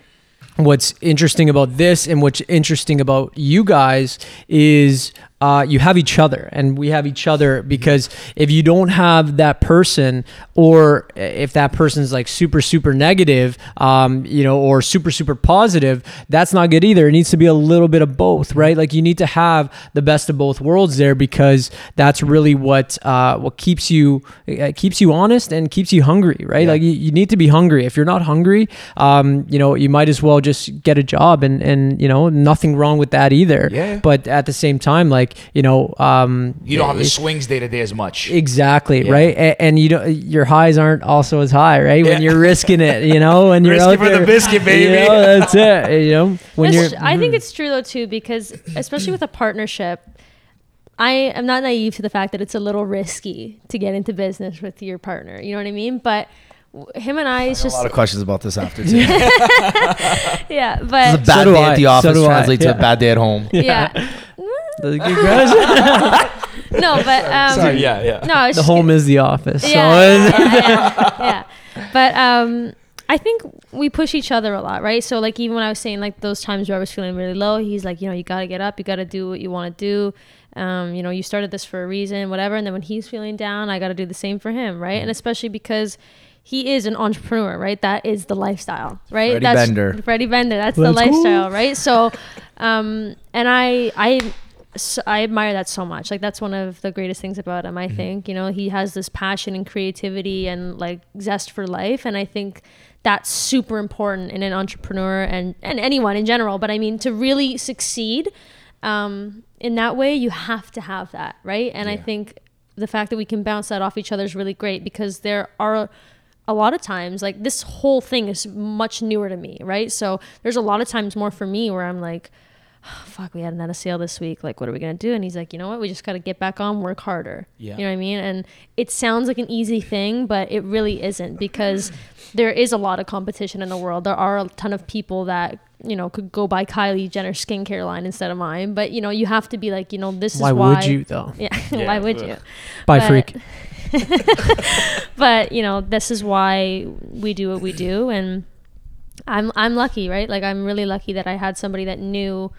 what's interesting about this and what's interesting about you guys is uh, you have each other. And we have each other because if you don't have that person or if that person's like super super negative um, you know or super super positive that's not good either. It needs to be a little bit of both right? Like you need to have the best of both worlds there because that's really what uh, what keeps you uh, keeps you honest and keeps you hungry right? Like you, you need to be hungry. If you're not hungry um, you know you might as well just get a job and and you know nothing wrong with that either. Yeah. but at the same time like like you know, um, You don't have the swings day to day as much. Exactly Yeah. right, and, and you know your highs aren't also as high, right? When Yeah. you're risking it, you know, and you're Risky out for the biscuit, <laughs> baby. You know, that's it. You know, when That's you're, tr- I think it's true though too because especially with a partnership, I am not naive to the fact that it's a little risky to get into business with your partner. You know what I mean? But him and I, it's a just a lot of questions about this after too. <laughs> yeah. It's a bad do day I. at the office do I. translates to a bad day at home. yeah, <laughs> the, the <laughs> no, but um, Sorry, yeah, yeah. no, the just- home is the office. yeah, so yeah, yeah, <laughs> yeah. But um, I think we push each other a lot, right? So like even when I was saying like those times where I was feeling really low, he's like, you know, you got to get up, you got to do what you want to do. Um, you know, you started this for a reason, whatever. And then when he's feeling down, I got to do the same for him, right? And especially because he is an entrepreneur, right? That is the lifestyle, right? Freddy that's Bender. Freddy Bender. That's Let's the go. lifestyle, right? So, um, and I, I, so I admire that so much. Like that's one of the greatest things about him. I think you know he has this passion and creativity and like zest for life, and I think that's super important in an entrepreneur and and anyone in general. But I mean, to really succeed um, in that way, you have to have that, right? And I think the fact that we can bounce that off each other is really great because there are a lot of times like this whole thing is much newer to me right so there's a lot of times more for me where i'm like "Oh, <sighs> fuck we had another sale this week. Like what are we gonna do? And he's like you know what? We just gotta get back on work harder. Yeah. you know what i mean? And it sounds like an easy thing but it really isn't because <laughs> there is a lot of competition in the world. There are a ton of people that you know could go buy kylie jenner skincare line instead of mine. But you know you have to be like you know this why is why would you though? <laughs> yeah, Yeah, why would you? Bye, But- Freeq. <laughs> but you know this is why we do what we do. And i'm i'm lucky right? Like i'm really lucky that i had somebody that knew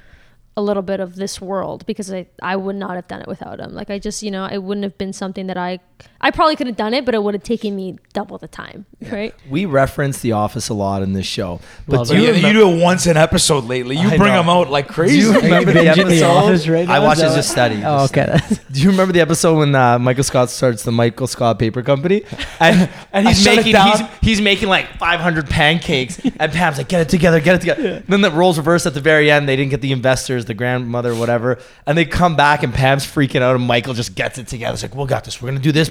a little bit of this world because I, I would not have done it without him. Like I just, you know, it wouldn't have been something that I I probably could have done it, but it would have taken me double the time. Right. We reference The Office a lot in this show, but Love do it. you, you, remember, you do it once an episode lately. You I bring know. them out like crazy. do crazy. you remember the Binging The Office episode? right I now? watched Is it that just study. Oh, just- okay. <laughs> Do you remember the episode when uh, Michael Scott starts the Michael Scott Paper Company, and <laughs> and he's shut it making down. he's, he's making like 500 pancakes, <laughs> and Pam's like, "Get it together, get it together." Then the roles reverse at the very end. They didn't get the investors, the grandmother, whatever, and they come back, and Pam's freaking out, and Michael just gets it together. It's like, "We got this. We're gonna do this."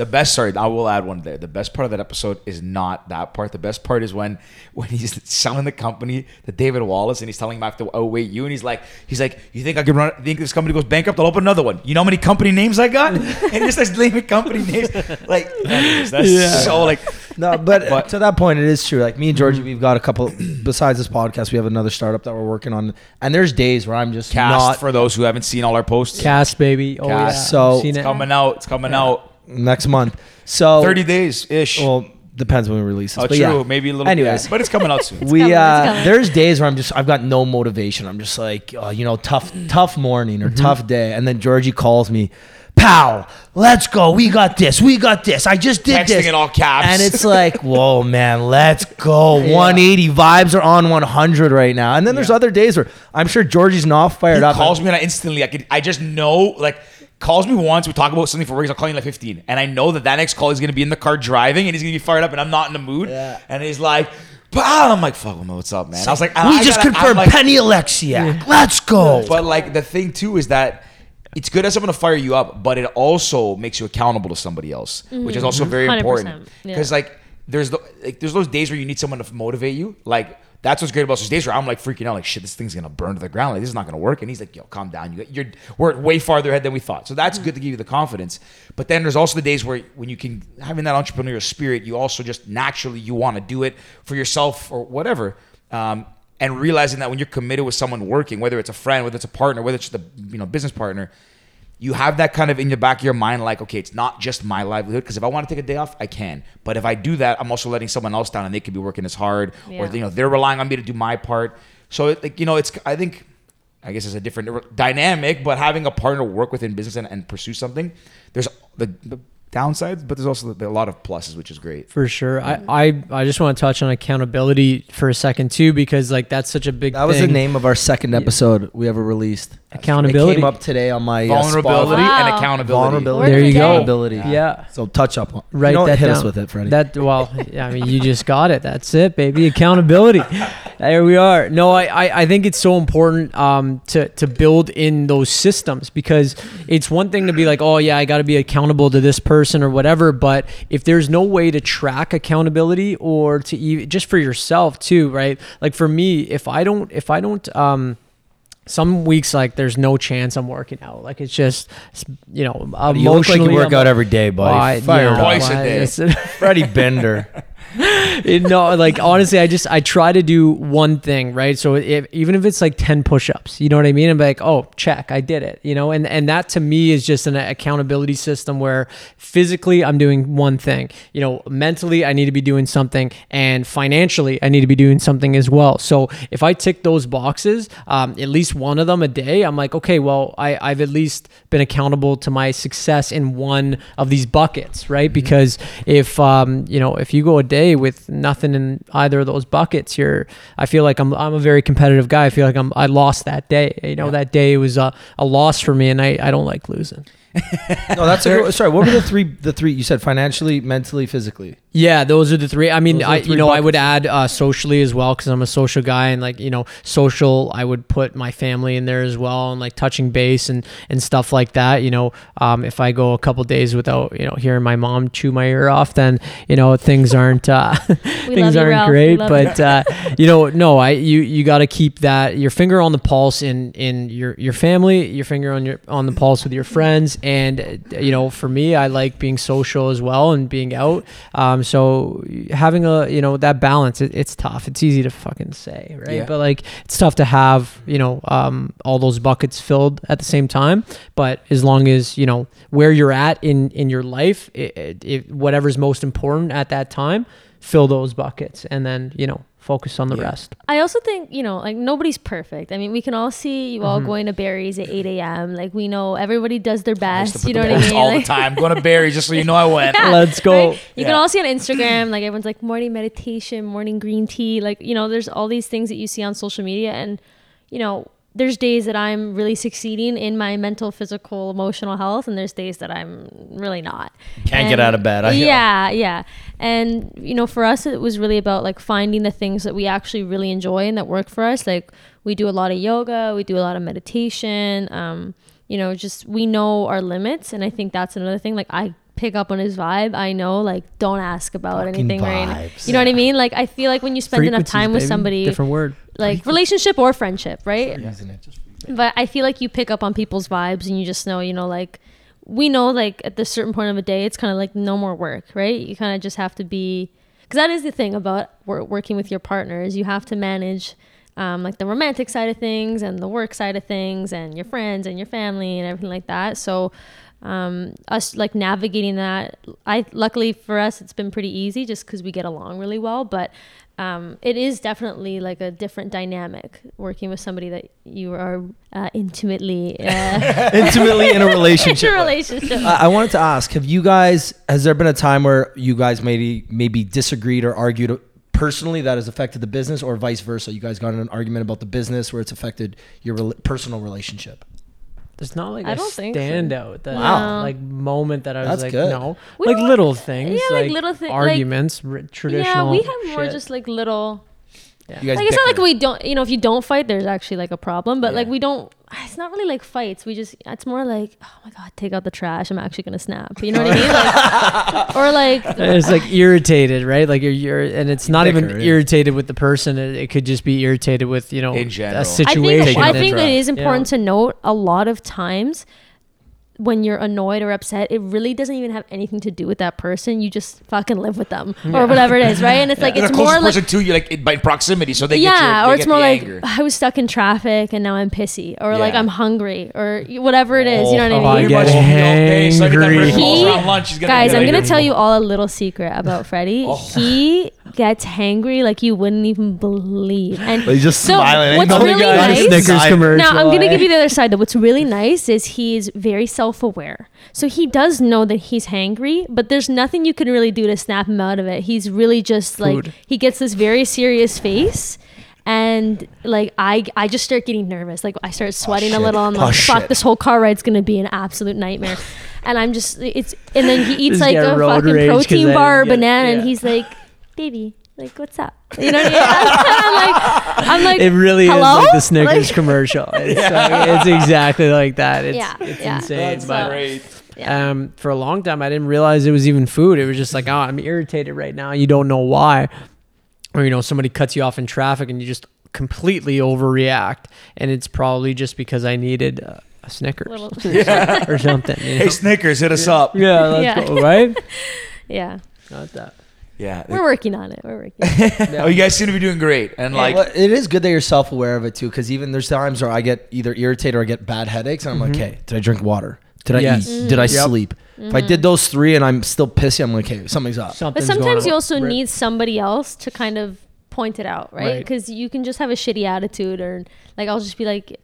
The best, sorry, I will add one there. The best part of that episode is not that part. The best part is when <laughs> when he's selling the company to David Wallace and he's telling him I have to outweight you, and he's like, he's like, you think I can run? You think this company goes bankrupt? I'll open another one. You know how many company names I got? <laughs> and he just starts naming company names. Like, <laughs> anyways, that's Yeah. so like. No, but, But- to that point, it is true. Like me and Georgie, mm-hmm. we've got a couple. Besides this podcast, we have another startup that we're working on, and there's days where I'm just Cast not for those who haven't seen all our posts. Cast baby. Oh yeah. So- It's coming out. It's coming out. Next month. So 30 days ish. Well, depends when we release this. oh, but true. yeah. Maybe a little. Anyways. yeah, but it's coming out soon. we coming, uh there's days where I'm just I've got no motivation. I'm just like uh, you know tough tough morning or tough day, and then Georgie calls me, pal, let's go. We got this. We got this. I just did Texting this. in all caps. And it's like, <laughs> whoa, man, let's go. 180 vibes are on 100 right now. And then there's other days where I'm sure Georgie's not fired he up. calls me and I instantly I could I just know like calls me once we talk about something for work I'll call you in like 15 and I know that that next call is gonna be in the car driving and he's gonna be fired up and I'm not in the mood Yeah. and he's like "Pal," I'm like fuck well, what's up man I was like we I just gotta- confirmed like- Penny Alexiak. Let's go. but like the thing too is that it's good as someone to fire you up, but it also makes you accountable to somebody else, mm-hmm. which is also very 100%, important. yeah. Because like there's the, like there's those days where you need someone to motivate you. Like that's what's great about those days where I'm like freaking out, like shit, this thing's gonna burn to the ground. Like this is not gonna work. And he's like, yo, calm down. You you're we're way farther ahead than we thought. So that's good to give you the confidence. But then there's also the days where when you can having that entrepreneurial spirit, you also just naturally you want to do it for yourself or whatever. Um, and realizing that when you're committed with someone working, whether it's a friend, whether it's a partner, whether it's the you know business partner, you have that kind of in the back of your mind, like, okay, it's not just my livelihood. Because if I want to take a day off, I can. But if I do that, I'm also letting someone else down, and they could be working as hard, or you know, they're relying on me to do my part. So, it, like, you know, it's I think, I guess it's a different dynamic. But having a partner work within business and, and pursue something, there's the, the downsides, but there's also a lot of pluses, which is great. For sure. I, mm-hmm. I, I just want to touch on accountability for a second too, because like that's such a big that was the name of our second episode we ever released. Accountability. It came up today on my uh, Vulnerability Spotify. and Wow. accountability. Vulnerability. There you and go. Accountability. Yeah. So touch up on. Write you know what? that hit down. us with it, Freddy. That well, yeah, I mean, you just got it. That's it, baby. Accountability. <laughs> there we are. No, I, I, I think it's so important um, to to build in those systems because it's one thing to be like, oh yeah, I got to be accountable to this person or whatever. But if there's no way to track accountability or to even just for yourself too, right? Like for me, if I don't if I don't um some weeks like there's no chance I'm working out. Like it's just you know emotionally. you look like you work I'm- out every day, buddy. Well, I- Fire yeah, it up. Twice a day. Freddy Bender. <laughs> <laughs> it- no, like honestly, I just I try to do one thing, right? So if, even if it's like ten push-ups, you know what I mean? I'm like, oh, check, I did it, you know. And and that to me is just an accountability system where physically I'm doing one thing, you know, mentally I need to be doing something, and financially I need to be doing something as well. So if I tick those boxes, um, at least one of them a day, I'm like, okay, well, I I've at least been accountable to my success in one of these buckets, right? Because if um, you know, if you go a day with nothing in either of those buckets, you're I feel like I'm I'm a very competitive guy. I feel like I'm I lost that day. You know, that day was a, a loss for me and I, I don't like losing. <laughs> No, that's a good, sorry. What were the three? The three you said financially, mentally, physically. Yeah, those are the three. I mean, Those I you three know I would add uh, socially as well because I'm a social guy and like you know social. I would put my family in there as well and like touching base and and stuff like that. You know, um, if I go a couple days without you know hearing my mom chew my ear off, then you know things aren't uh, <laughs> things you, aren't Ralph. Great. But uh, <laughs> you know, no, I you you got to keep that your finger on the pulse in in your your family, your finger on your on the pulse with your friends, and uh, you know, for me, I like being social as well and being out. Um, so having a you know that balance, it, it's tough. It's easy to fucking say, right? Yeah. But like, it's tough to have you know um, all those buckets filled at the same time. But as long as you know where you're at in in your life, it, it, it, whatever's most important at that time, fill those buckets, and then you know focus on the rest. I also think, you know, like nobody's perfect. I mean, we can all see you Mm-hmm. all going to Barry's at 8 a.m. Like, we know everybody does their I used to best. You know what I mean? all Like- the time. Going to Barry just so you know I went. <laughs> Yeah, Let's go. right? You Yeah. can all see on Instagram, like everyone's like morning meditation, morning green tea. Like, you know, there's all these things that you see on social media. And, you know, there's days that I'm really succeeding in my mental, physical, emotional health. And there's days that I'm really not. Can't get out of bed. I- yeah, yeah. And, you know, for us, it was really about like finding the things that we actually really enjoy and that work for us. Like, we do a lot of yoga, we do a lot of meditation. Um, you know, just we know our limits. And I think that's another thing. Like, I pick up on his vibe. I know, like, don't ask about Fucking anything right now. You know what I mean? Like, I feel like when you spend enough Frequencies, time with somebody, different word. Like relationship or friendship, right? Isn't it? Just but I feel like you pick up on people's vibes and you just know, you know, like we know like at the certain point of a day, it's kind of like no more work, right? You kind of just have to be, because that is the thing about working with your partner is you have to manage um, like the romantic side of things and the work side of things and your friends and your family and everything like that. So um, us like navigating that, I luckily for us, it's been pretty easy just because we get along really well, but um, it is definitely like a different dynamic working with somebody that you are uh, intimately uh, <laughs> intimately in a <laughs> relationship. in a relationship. I I wanted to ask: Have you guys? Has there been a time where you guys maybe maybe disagreed or argued personally that has affected the business, or vice versa? You guys got in an argument about the business where it's affected your rel- personal relationship. There's not like I a don't think so. standout that Wow. like moment that I was That's like good. no We like don't- little things yeah, like little thi- like- arguments r- yeah, traditional we have more shit. just like little. You guys Like it's not like we don't, you know, if you don't fight, there's actually like a problem. But like we don't. It's not really like fights. We just. It's more like, oh my god, take out the trash. I'm actually gonna snap. You know what I mean? Like, <laughs> or like it's like irritated right like you're, you're and it's not even yeah. irritated with the person it, it could just be irritated with you know In general. a I I situation think, I think it it is Yeah. important to note a lot of times when you're annoyed or upset, it really doesn't even have anything to do with that person. You just fucking live with them or whatever it is, right? And it's like You're it's more closest like person to you, like by proximity, so they yeah, get your, they or it's get more like anger. I was stuck in traffic and now I'm pissy, or like I'm hungry, or whatever it is. you know Oh, what I oh, oh, I mean? get Pretty much all day, so I get that hangry. red balls He- lunch, he's gonna Guys, I'm gonna tell you all a little secret about Freddie. Oh. He gets hangry like you wouldn't even believe. And He's just so smiling. what's Ain't no really guy- Not a nice? Snickers I- commercial Now I'm gonna give you the other side. Though what's really nice is he's very self-aware, so he does know that he's hangry, but there's nothing you can really do to snap him out of it. He's really just like he gets this very serious face. and like I I just start getting nervous. Like I start oh, sweating a little. I'm Oh, like, fuck, shit. this whole car ride's gonna be an absolute nightmare. And I'm just it's and then he <laughs> eats like a fucking protein bar or didn't get it. banana, and he's like, baby. Like what's up? <laughs> You know what I mean? I'm like, I'm like, It really Hello? is like the Snickers Like- commercial. <laughs> It's, like- it's exactly like that. It's, Yeah, it's yeah. insane. That's but Great. Yeah. um, for a long time, I didn't realize it was even food. It was just like, oh, I'm irritated right now. You don't know why. Or, you know, somebody cuts you off in traffic and you just completely overreact. And it's probably just because I needed uh, a Snickers Little- <laughs> or something. you know? Hey, Snickers, hit us up. yeah, let's Yeah. go, right? yeah. Not that. Yeah. We're working on it. We're working. On it. <laughs> Oh, you guys seem to be doing great. And like, Well, it is good that you're self aware of it too, because even there's times where I get either irritated or I get bad headaches, and I'm like, mm-hmm. hey, did I drink water? Did I Yes. eat? Did I mm-hmm. Yep. sleep? If I did those three and I'm still pissy, I'm like, hey, something's up. But Something's going sometimes you also Right. need somebody else to kind of point it out, right? Right. Because you can just have a shitty attitude, or like I'll just be like,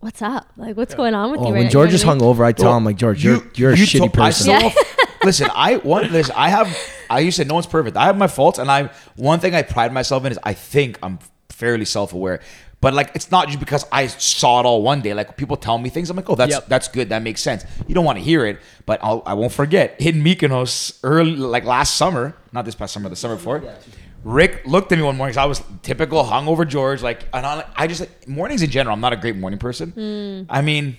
"What's up? Like, what's going on with Oh, you?" when right George you is I hungover, I tell him like, George, you're you're a you shitty told- I person. <laughs> <laughs> listen, I one listen. I have. I used to say no one's perfect. I have my faults, and I one thing I pride myself in is I think I'm fairly self aware. But like, it's not just because I saw it all one day. Like people tell me things, I'm like, oh, that's Yep. that's good. That makes sense. You don't want to hear it, but I'll, I won't forget. In Mykonos, early like last summer, not this past summer, the summer before. Rick looked at me one morning. 'cause I was typical hungover George. Like, and I, I just like mornings in general. I'm not a great morning person. Hmm. I mean,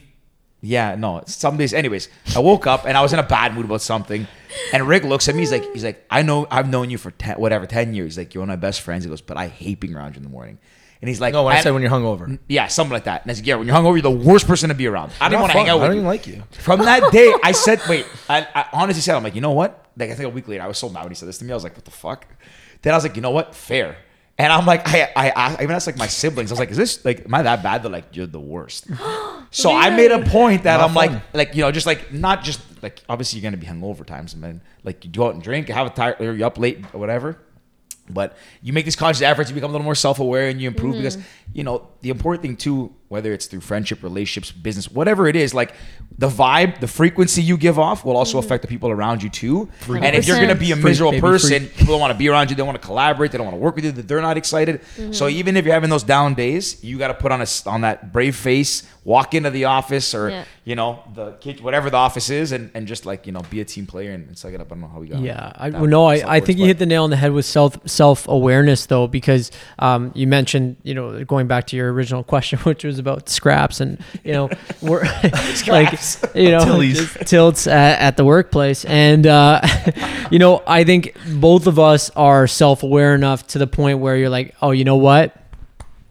yeah, no. Some days, anyways, I woke up and I was in a bad mood about something, and Rick looks at me. He's like, he's like, I know, I've known you for ten, whatever, ten years. He's like, you're one of my best friends. He goes, but I hate being around you in the morning. And he's like, No, when I said when you're hungover. yeah, something like that. And I said, yeah, when you're hungover, you're the worst person to be around. I don't want to hang out with I don't you. even like you. From that day, <laughs> I said, wait, I, I honestly said, I'm like, you know what? Like, I think a week later, I was so mad when he said this to me. I was like, what the fuck? Then I was like, you know what? Fair. And I'm like, I, I, I even asked like my siblings. I was like, is this like, am I that bad? They're like, you're the worst. <gasps> so I made a point that Not I'm like, fun. like you know, just like not just like obviously you're gonna be hungover times, man. Like you go out and drink, have a tire, or you're up late or whatever. But you make these conscious efforts, you become a little more self-aware, and you improve mm-hmm. because you know the important thing too, whether it's through friendship, relationships, business, whatever it is, like the vibe, the frequency you give off will also affect the people around you too. And if you're gonna be a miserable baby, person, people don't want to be around you, they don't want to collaborate, they don't want to work with you, they're not excited. So even if you're having those down days, you got to put on a s- on that brave face, walk into the office or Yeah. you know the kitchen, whatever the office is, and, and just like you know be a team player and, and suck it up. I don't know how we got. on Yeah, I well, no, I, I self-worth, think you hit the nail on the head with self self awareness though, because um, you mentioned you know going back to your original <laughs> question, which was about scraps and you know <laughs> we're <laughs> <laughs> like you know tilts at, at the workplace, and uh, you know I think both of us are self aware enough to the point where you're like, oh, you know what.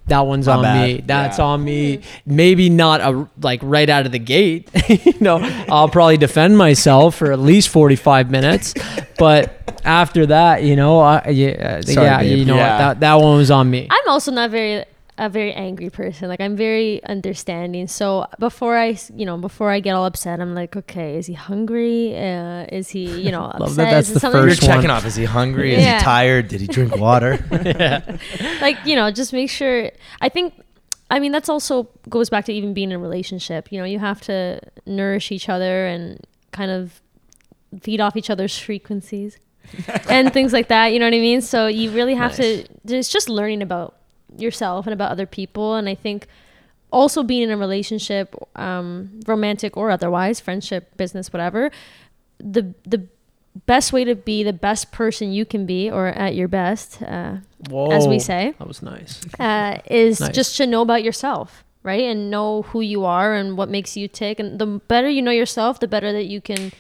That one's My on bad. me. That's Yeah. on me. Maybe not a like right out of the gate. you know, I'll probably defend myself for at least forty five minutes, but after that, you know, I, yeah, Sorry, yeah, babe. you know, Yeah. that that one was on me. I'm also not very a very angry person. Like I'm very understanding. So before I, you know, before I get all upset, I'm like, okay, is he hungry? Uh, is he, you know, upset? <laughs> Love that that's is the something- You're checking one. off. Is he hungry? Is he tired? Did he drink water? <laughs> <laughs> like you know just make sure i think i mean that's also goes back to even being in a relationship you know you have to nourish each other and kind of feed off each other's frequencies and things like that you know what i mean so you really have to it's just learning about yourself and about other people and i think also being in a relationship um, romantic or otherwise friendship business whatever the the best way to be the best person you can be or at your best uh, as we say that was nice. uh, is Nice. just to know about yourself, right? And know who you are and what makes you tick. And the better you know yourself, the better that you can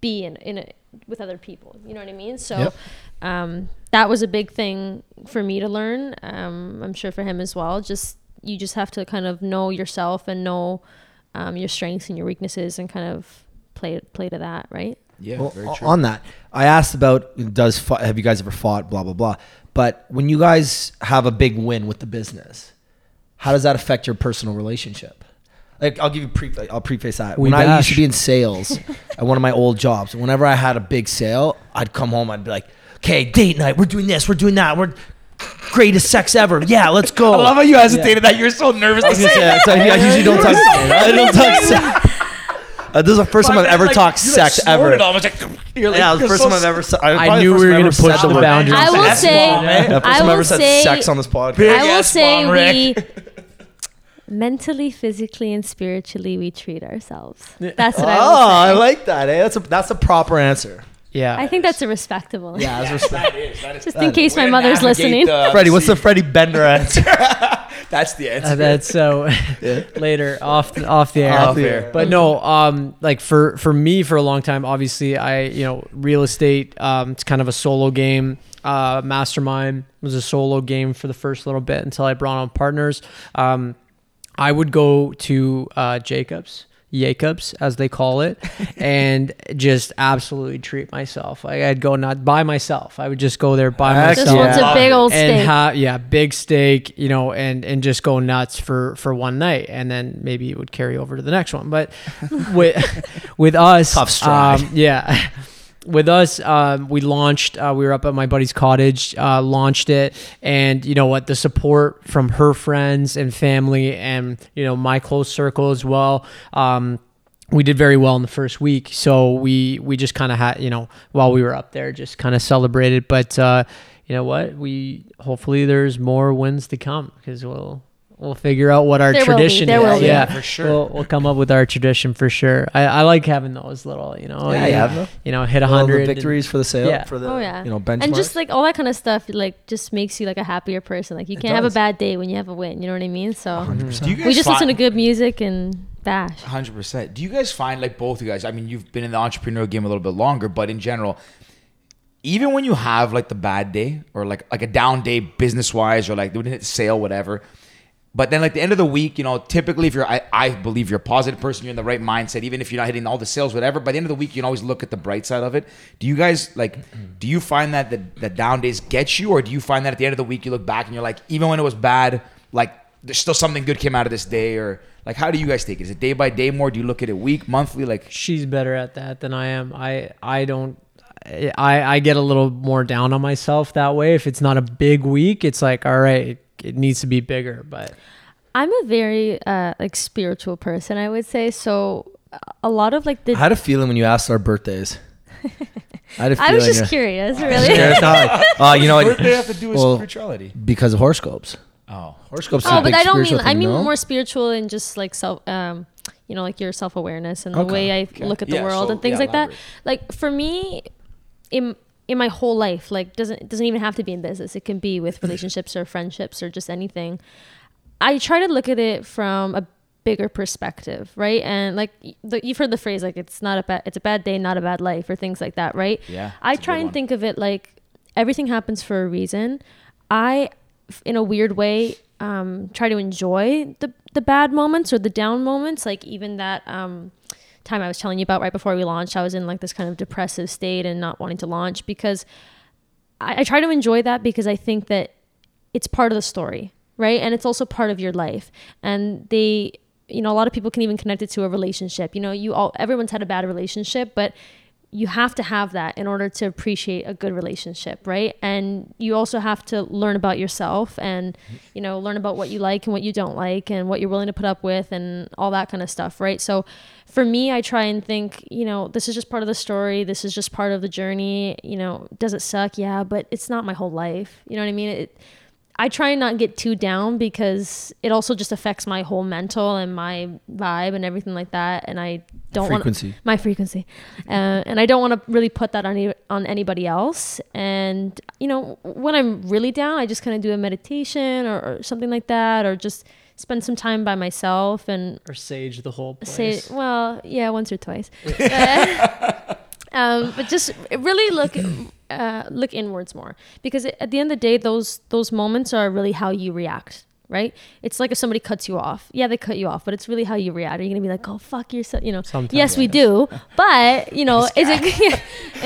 be in in a, with other people. You know what I mean? So. Yep. Um, that was a big thing for me to learn. Um, I'm sure for him as well. Just you just have to kind of know yourself and know um, your strengths and your weaknesses and kind of play play to that, right? Yeah, Well, very true. on that, I asked about does have you guys ever fought? Blah blah blah. But when you guys have a big win with the business, how does that affect your personal relationship? Like I'll give you pre I'll preface that. We when I used to be in sales at one of my old jobs, whenever I had a big sale, I'd come home. I'd be like, "Okay, date night. We're doing this. We're doing that. We're greatest sex ever. Yeah, let's go." I love how you hesitated that. You're so nervous to I say that. so I usually don't talk. <laughs> I don't talk. Uh, this is the first time I've ever Like, talked you, like, sex slowed ever. it all. I was like, you're like, Yeah, the first so time I've ever. Said, I knew we were gonna push the boundaries. I will say, Yeah, first I time I will ever said say, sex on this podcast. Big I will ass say bomb, we mentally, physically, and spiritually we treat ourselves. That's what Oh, I Oh, I like that. Eh? That's a that's a proper answer. Yeah. I think that's a respectable. Yeah, that's respect. That is, that is. Just in case my mother's listening. the- Freddy, what's the <laughs> Freddy Bender answer? <laughs> That's the answer. Uh, that's <laughs> so later off the, off the air. Off the air. But no, um, like for for me for a long time, obviously I you know real estate. Um, it's kind of a solo game. Uh, Mastermind was a solo game for the first little bit until I brought on partners. Um, I would go to uh, Jacobs. Jacobs, as they call it, <laughs> and just absolutely treat myself. Like I'd go not by myself. I would just go there by Heck This myself one's Yeah. a big old and steak. ha- yeah, big steak, you know, and and just go nuts for for one night, and then maybe it would carry over to the next one. But <laughs> with <laughs> with us, Tough stride. um, yeah. With us, um, we launched. Uh, we were up at my buddy's cottage, uh, launched it, and you know what? The support from her friends and family, and you know my close circle as well. Um, we did very well in the first week so we we just kind of had you know while we were up there just kind of celebrated but uh you know what we hopefully there's more wins to come because we'll we'll figure out what our There will be, tradition there is will be. yeah For sure. we'll, we'll come up with our tradition for sure i, I like having those little you know Yeah, you have you know hit a All the hundred victories for the sale. Yeah. For the Oh yeah. you know benchmark. and just like all that kind of stuff, like just makes you like a happier person. Like you can't have a bad day when you have a win. You know what I mean? So Do you guys we just listen to good music and bash. Hundred percent. Do you guys find like both you guys? I mean, you've been in the entrepreneurial game a little bit longer, but in general, even when you have like the bad day or like like a down day business wise or like they didn't hit sale whatever, but then like the end of the week, you know, typically if you're I, I believe you're a positive person, you're in the right mindset, even if you're not hitting all the sales, whatever. By the end of the week, you can always look at the bright side of it. Do you guys like? Mm-hmm. Do you find that the, the down days get you, or do you find that at the end of the week you look back and you're like, even when it was bad, like there's still something good came out of this day, or like how do you guys take it? Is it day by day more? Do you look at it week, monthly? Like she's better at that than I am. I I don't. I I get a little more down on myself that way. If it's not a big week, it's like all right, it, it needs to be bigger. But I'm a very uh, like spiritual person, I would say. So a lot of like the I had a feeling when you asked our birthdays. <laughs> I had a feeling. I was just curious, really. It's not like, <laughs> uh, you know what what? do they have to do with well, spirituality? Because of horoscopes. Oh, Horoscopes. Oh, but I don't mean. spiritual I mean no? more spiritual and just like self, um, you know, like your self awareness and the way I okay. look at the Yeah, world so, and things yeah, like that. Like for me, in in my whole life, like doesn't it doesn't even have to be in business. It can be with relationships or friendships or just anything. I try to look at it from a bigger perspective, right? And like the, you've heard the phrase like it's not a bad it's a bad day, not a bad life, or things like that, right? Yeah, I try and one. think of it like everything happens for a reason. i in a weird way, um, try to enjoy the the bad moments or the down moments, like even that um, time I was telling you about right before we launched. I was in like this kind of depressive state and not wanting to launch because I, I try to enjoy that because I think that it's part of the story, right? And it's also part of your life. And they, you know, a lot of people can even connect it to a relationship. You know, you all, everyone's had a bad relationship, but you have to have that in order to appreciate a good relationship, right? And you also have to learn about yourself and, you know, learn about what you like and what you don't like and what you're willing to put up with and all that kind of stuff, right? So for me, I try and think, you know, this is just part of the story. This is just part of the journey. You know, does it suck? Yeah, but it's not my whole life. You know what I mean? It, I try and not get too down because it also just affects my whole mental and my vibe and everything like that. And I don't want my frequency, uh, and I don't want to really put that on any, on anybody else. And you know, when I'm really down, I just kind of do a meditation or, or something like that, or just spend some time by myself and or sage the whole place. say well yeah once or twice. <laughs> <laughs> Um, but just really look uh, look inwards more. Because at the end of the day those those moments are really how you react right? It's like if somebody cuts you off. Yeah they cut you off but it's really how you react. Are you gonna be like oh fuck yourself you know. Sometimes, yes we yes. do <laughs> but you know is it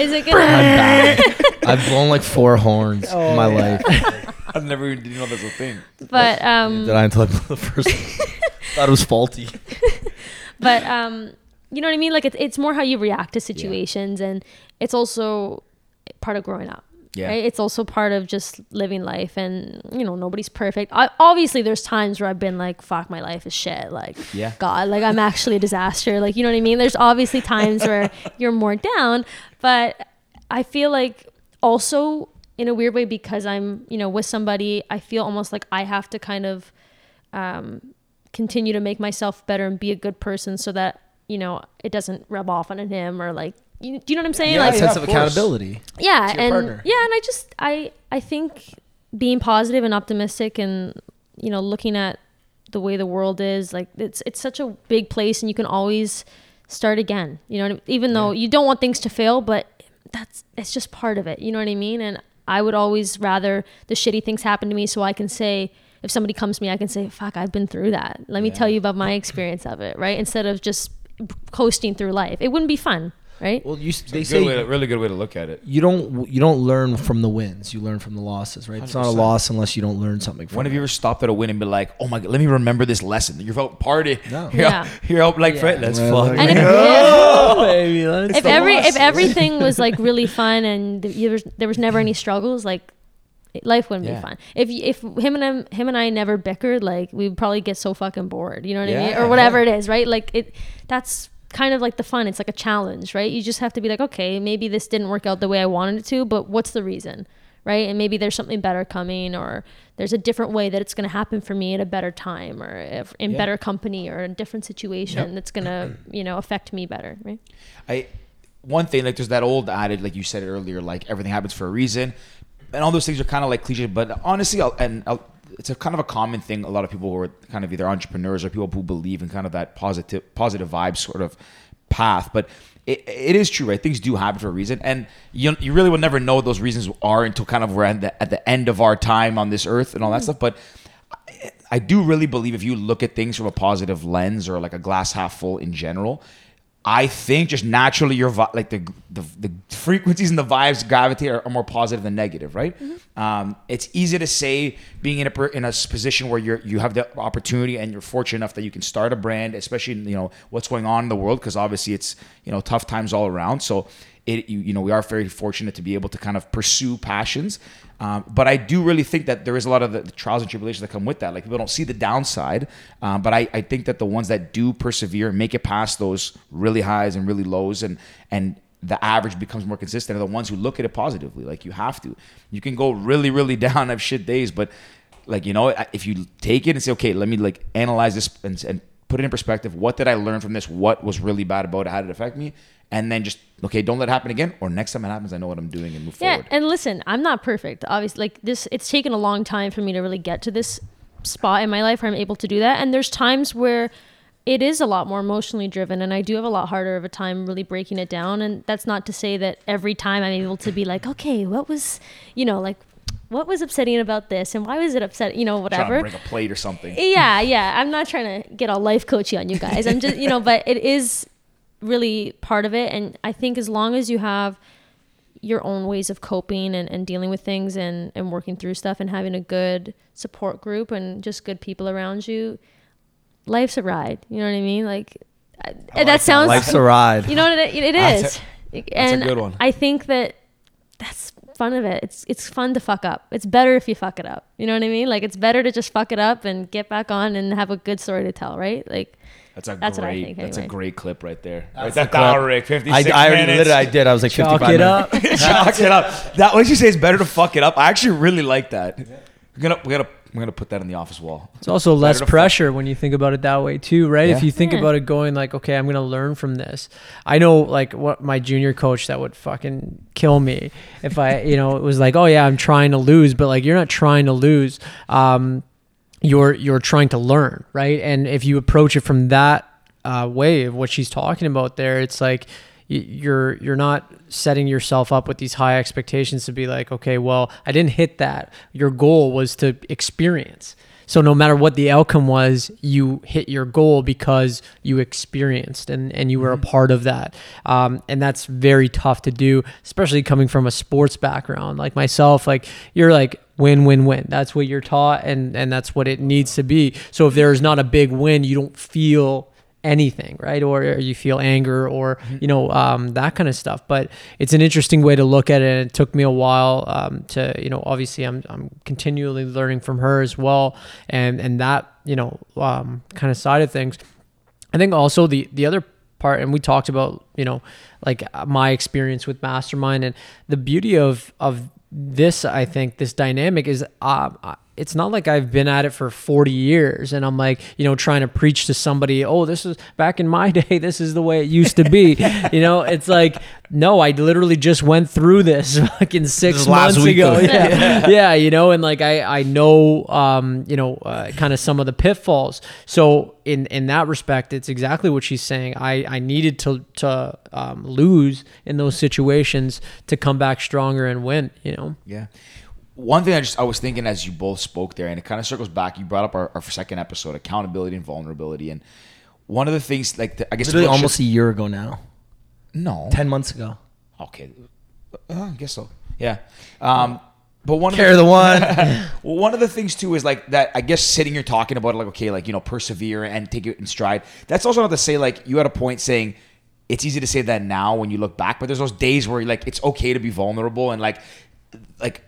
is it gonna I've blown like four horns Oh, in my life. I've never even didn't know that's a thing. <laughs> but um Did I until I blew the first? <laughs> Thought it was faulty. <laughs> but um you know what i mean like it's, it's more how you react to situations and it's also part of growing up Yeah. Right? It's also part of just living life, and you know nobody's perfect. I, obviously, there's times where I've been like, "Fuck, my life is shit." Like, Yeah. God, like I'm actually a disaster. Like, you know what I mean? There's obviously times where you're more down, but I feel like also in a weird way because I'm, you know, with somebody, I feel almost like I have to kind of um, continue to make myself better and be a good person so that you know it doesn't rub off on him or like you, do you know what I'm saying? Yeah, like sense of of accountability. yeah, to your and partner. yeah, and I just I I think being positive and optimistic and you know looking at the way the world is like it's it's such a big place and you can always start again. You know, what I mean? even though you don't want things to fail, but that's it's just part of it. You know what I mean? And I would always rather the shitty things happen to me so I can say if somebody comes to me, I can say, "Fuck, I've been through that. Let me tell you about my experience of it." Right? Instead of just coasting through life, it wouldn't be fun. Right? Well, you, they Good say way to- really good way to look at it. you don't you don't learn from the wins. You learn from the losses, right? It's not a 100%. loss unless you don't learn something from When have it. you ever stopped at a win and been like, "Oh my god, let me remember this lesson"? You're out party. No. <laughs> You're Yeah. out, you're out like Fred. Let's Well, fuck. And if, <laughs> Oh, <laughs> baby, let's if every if everything was like really fun and th- there was, there was never any struggles, like it- life wouldn't Yeah. be fun. If y- if him and him, him and I never bickered, like we'd probably get so fucking bored. You know what I mean? Yeah, Or whatever it is, right? Like it. That's kind of like the fun. It's like a challenge, right? You just have to be like, okay, maybe this didn't work out the way I wanted it to, but what's the reason? Right, and maybe there's something better coming, or there's a different way that it's going to happen for me at a better time, or if, in Yeah. better company, or a different situation Yep. that's going to, you know, affect me better. Right? I one thing like there's that old adage like you said earlier like everything happens for a reason, and all those things are kind of like cliche. But honestly, I'll, and I'll, it's a kind of a common thing. A lot of people who are kind of either entrepreneurs or people who believe in kind of that positive positive vibe sort of path. But it, it is true, right? Things do happen for a reason, and you you really will never know what those reasons are until kind of we're at the, at the end of our time on this earth and all that mm. stuff. But I- I do really believe if you look at things from a positive lens or like a glass half full in general, I think just naturally your vi- like the, the the frequencies and the vibes gravitate are, are more positive than negative, right? Um, it's easy to say being in a in a position where you're you have the opportunity and you're fortunate enough that you can start a brand, especially you know what's going on in the world because obviously it's you know tough times all around. So it you, you know we are very fortunate to be able to kind of pursue passions. Um, but I do really think that there is a lot of the, the trials and tribulations that come with that. Like people don't see the downside, um, but I, I think that the ones that do persevere and make it past those really highs and really lows, and and the average becomes more consistent, are the ones who look at it positively. Like you have to. You can go really really <laughs> down, have shit days, but like you know, if you take it and say, okay, let me like analyze this and, and put it in perspective. What did I learn from this? What was really bad about it? How did it affect me? And then just okay, don't let it happen again. Or next time it happens, I know what I'm doing and move Yeah, forward. and listen, I'm not perfect. Obviously, like this, it's taken a long time for me to really get to this spot in my life where I'm able to do that. And there's times where it is a lot more emotionally driven, and I do have a lot harder of a time really breaking it down. And that's not to say that every time I'm able to be like, okay, what was, you know, like, what was upsetting about this, and why was it upset, you know, whatever. break a plate or something. Yeah, yeah. I'm not trying to get all life coachy on you guys. I'm just, you know, but it is really part of it. And I think as long as you have your own ways of coping and, and dealing with things and, and working through stuff and having a good support group and just good people around you, life's a ride. You know what I mean? Like, I- uh, that sounds, Life's a ride. <laughs> you know what it, it is. That's a and good one. I think that that's fun of it. It's it's fun to fuck up. It's better if you fuck it up. You know what I mean? Like it's better to just fuck it up and get back on and have a good story to tell, right? Like That's a That's what I great. think, That's a great clip right there. That's Right, the that clip. down, Rick. Fifty I, six I already minutes. literally I did. I was like Chalk 55 it minutes. up. <laughs> <laughs> Chalk it up. That what you say is better to fuck it up. I actually really like that. We're gonna we're gonna we're gonna put that on the office wall. It's also less Better fuck- pressure when you think about it that way too, right? If you think Yeah. about it going like, okay, I'm gonna learn from this. I know like what my junior coach that would fucking kill me if I, you know, it was like, oh yeah, I'm trying to lose, but like you're not trying to lose. Um, you're you're trying to learn, right? And if you approach it from that uh, way of what she's talking about there, it's like you're you're not setting yourself up with these high expectations to be like, okay, well, I didn't hit that. Your goal was to experience. So no matter what the outcome was, you hit your goal because you experienced and, and you were a part of that. Um, and that's very tough to do, especially coming from a sports background like myself. Like you're like win, win, win. That's what you're taught and, and that's what it needs to be. So if there's not a big win, you don't feel anything, right? Or you feel anger or, you know, um, that kind of stuff. But it's an interesting way to look at it. And it took me a while um, to, you know, obviously I'm, I'm continually learning from her as well. And, and that, you know, um, kind of side of things. I think also the, the other part, and we talked about, you know, like uh, my experience with mastermind and the beauty of, of this, I think this dynamic is, I- it's not like I've been at it for 40 years and I'm like, you know, trying to preach to somebody, oh, this is back in my <laughs> day, this is the way it used to be. <laughs> you know, it's like, no, I literally just went through this <laughs> fucking six This months ago. of- Yeah. yeah. you know, and like I, I know, um, you know, uh, kind of some of the pitfalls. So in, in that respect, it's exactly what she's saying. I, I needed to, to um, lose in those situations to come back stronger and win, you know? Yeah. One thing I just I was thinking as you both spoke there, and it kind of circles back. You brought up our, our second episode, accountability and vulnerability, and one of the things like the, I guess Literally almost a year ago now. no Ten months ago. okay, uh, I guess so. Yeah. Um, but one of Carry the <laughs> one. Well, one of the things too is like that. I guess sitting here talking about it, like okay, like you know, persevere and take it in stride. That's also not to say like you had a point saying it's easy to say that now when you look back, but there's those days where like it's okay to be vulnerable and like like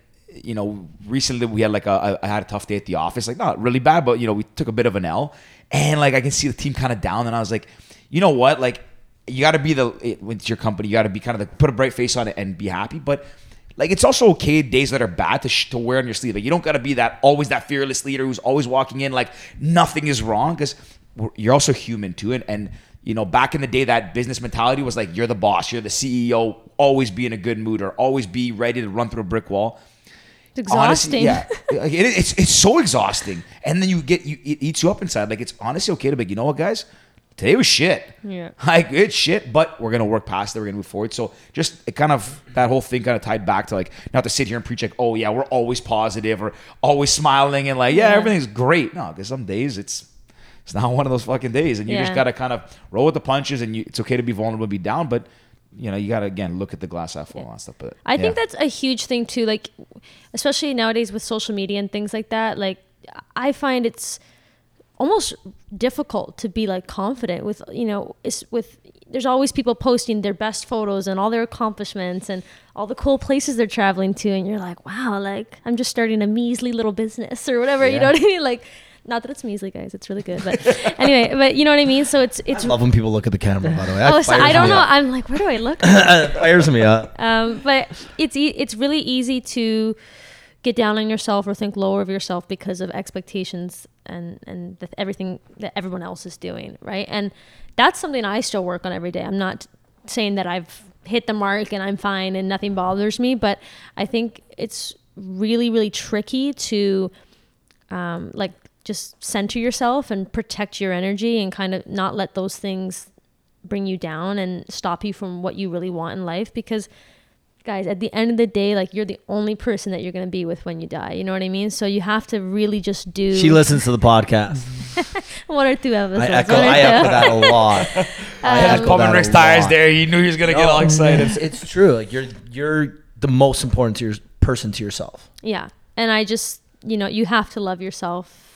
you know recently we had like a I had a tough day at the office, like not really bad, but you know we took a bit of an L, and like I can see the team kind of down, and I was like, you know what, like you got to be the it's your company, you got to be kind of like put a bright face on it and be happy, but like it's also okay days that are bad to, sh- to wear on your sleeve. Like you don't got to be that always that fearless leader who's always walking in like nothing is wrong because you're also human too. And and you know back in the day that business mentality was like you're the boss, you're the CEO, always be in a good mood or always be ready to run through a brick wall. It's Honestly, exhausting. yeah, <laughs> Like, it, it's it's so exhausting, and then you get you it eats you up inside. Like it's honestly okay to be. like, You know what, guys? Today was shit. Yeah. <laughs> Like it's shit, but we're gonna work past it. We're gonna move forward. So just it kind of that whole thing kind of tied back to like not to sit here and preach like, oh yeah, we're always positive or always smiling and like yeah, Yeah. everything's great. No, because some days it's it's not <laughs> one of those fucking days, and you just gotta kind of roll with the punches. And you, it's okay to be vulnerable, be down, but you know you gotta again look at the glass half full and stuff. But I think that's a huge thing too. Like, especially nowadays with social media and things like that. Like, I find it's almost difficult to be like confident with you know it's with there's always people posting their best photos and all their accomplishments and all the cool places they're traveling to and you're like wow like i'm just starting a measly little business or whatever you know what i mean like not that it's measly guys it's really good but <laughs> anyway but you know what i mean so it's it's Love when people look at the camera. By the way, oh so i don't know up. i'm like where do i look <laughs> fires me up. um, but it's e- it's really easy to get down on yourself or think lower of yourself because of expectations and and the, everything that everyone else is doing, right? And that's something I still work on every day. I'm not saying that I've hit the mark and I'm fine and nothing bothers me, but I think it's really really tricky to um, like just center yourself and protect your energy and kind of not let those things bring you down and stop you from what you really want in life because guys at the end of the day like you're the only person that you're going to be with when you die you know what i mean so you have to really just do She listens to the podcast. <laughs> one or two episodes I echo, I echo that a lot. <laughs> I As echo um, pumping that Rick's tires there, you knew he was gonna get all excited. It's, it's true. Like you're you're the most important to your person to yourself. Yeah. And I just, you know, you have to love yourself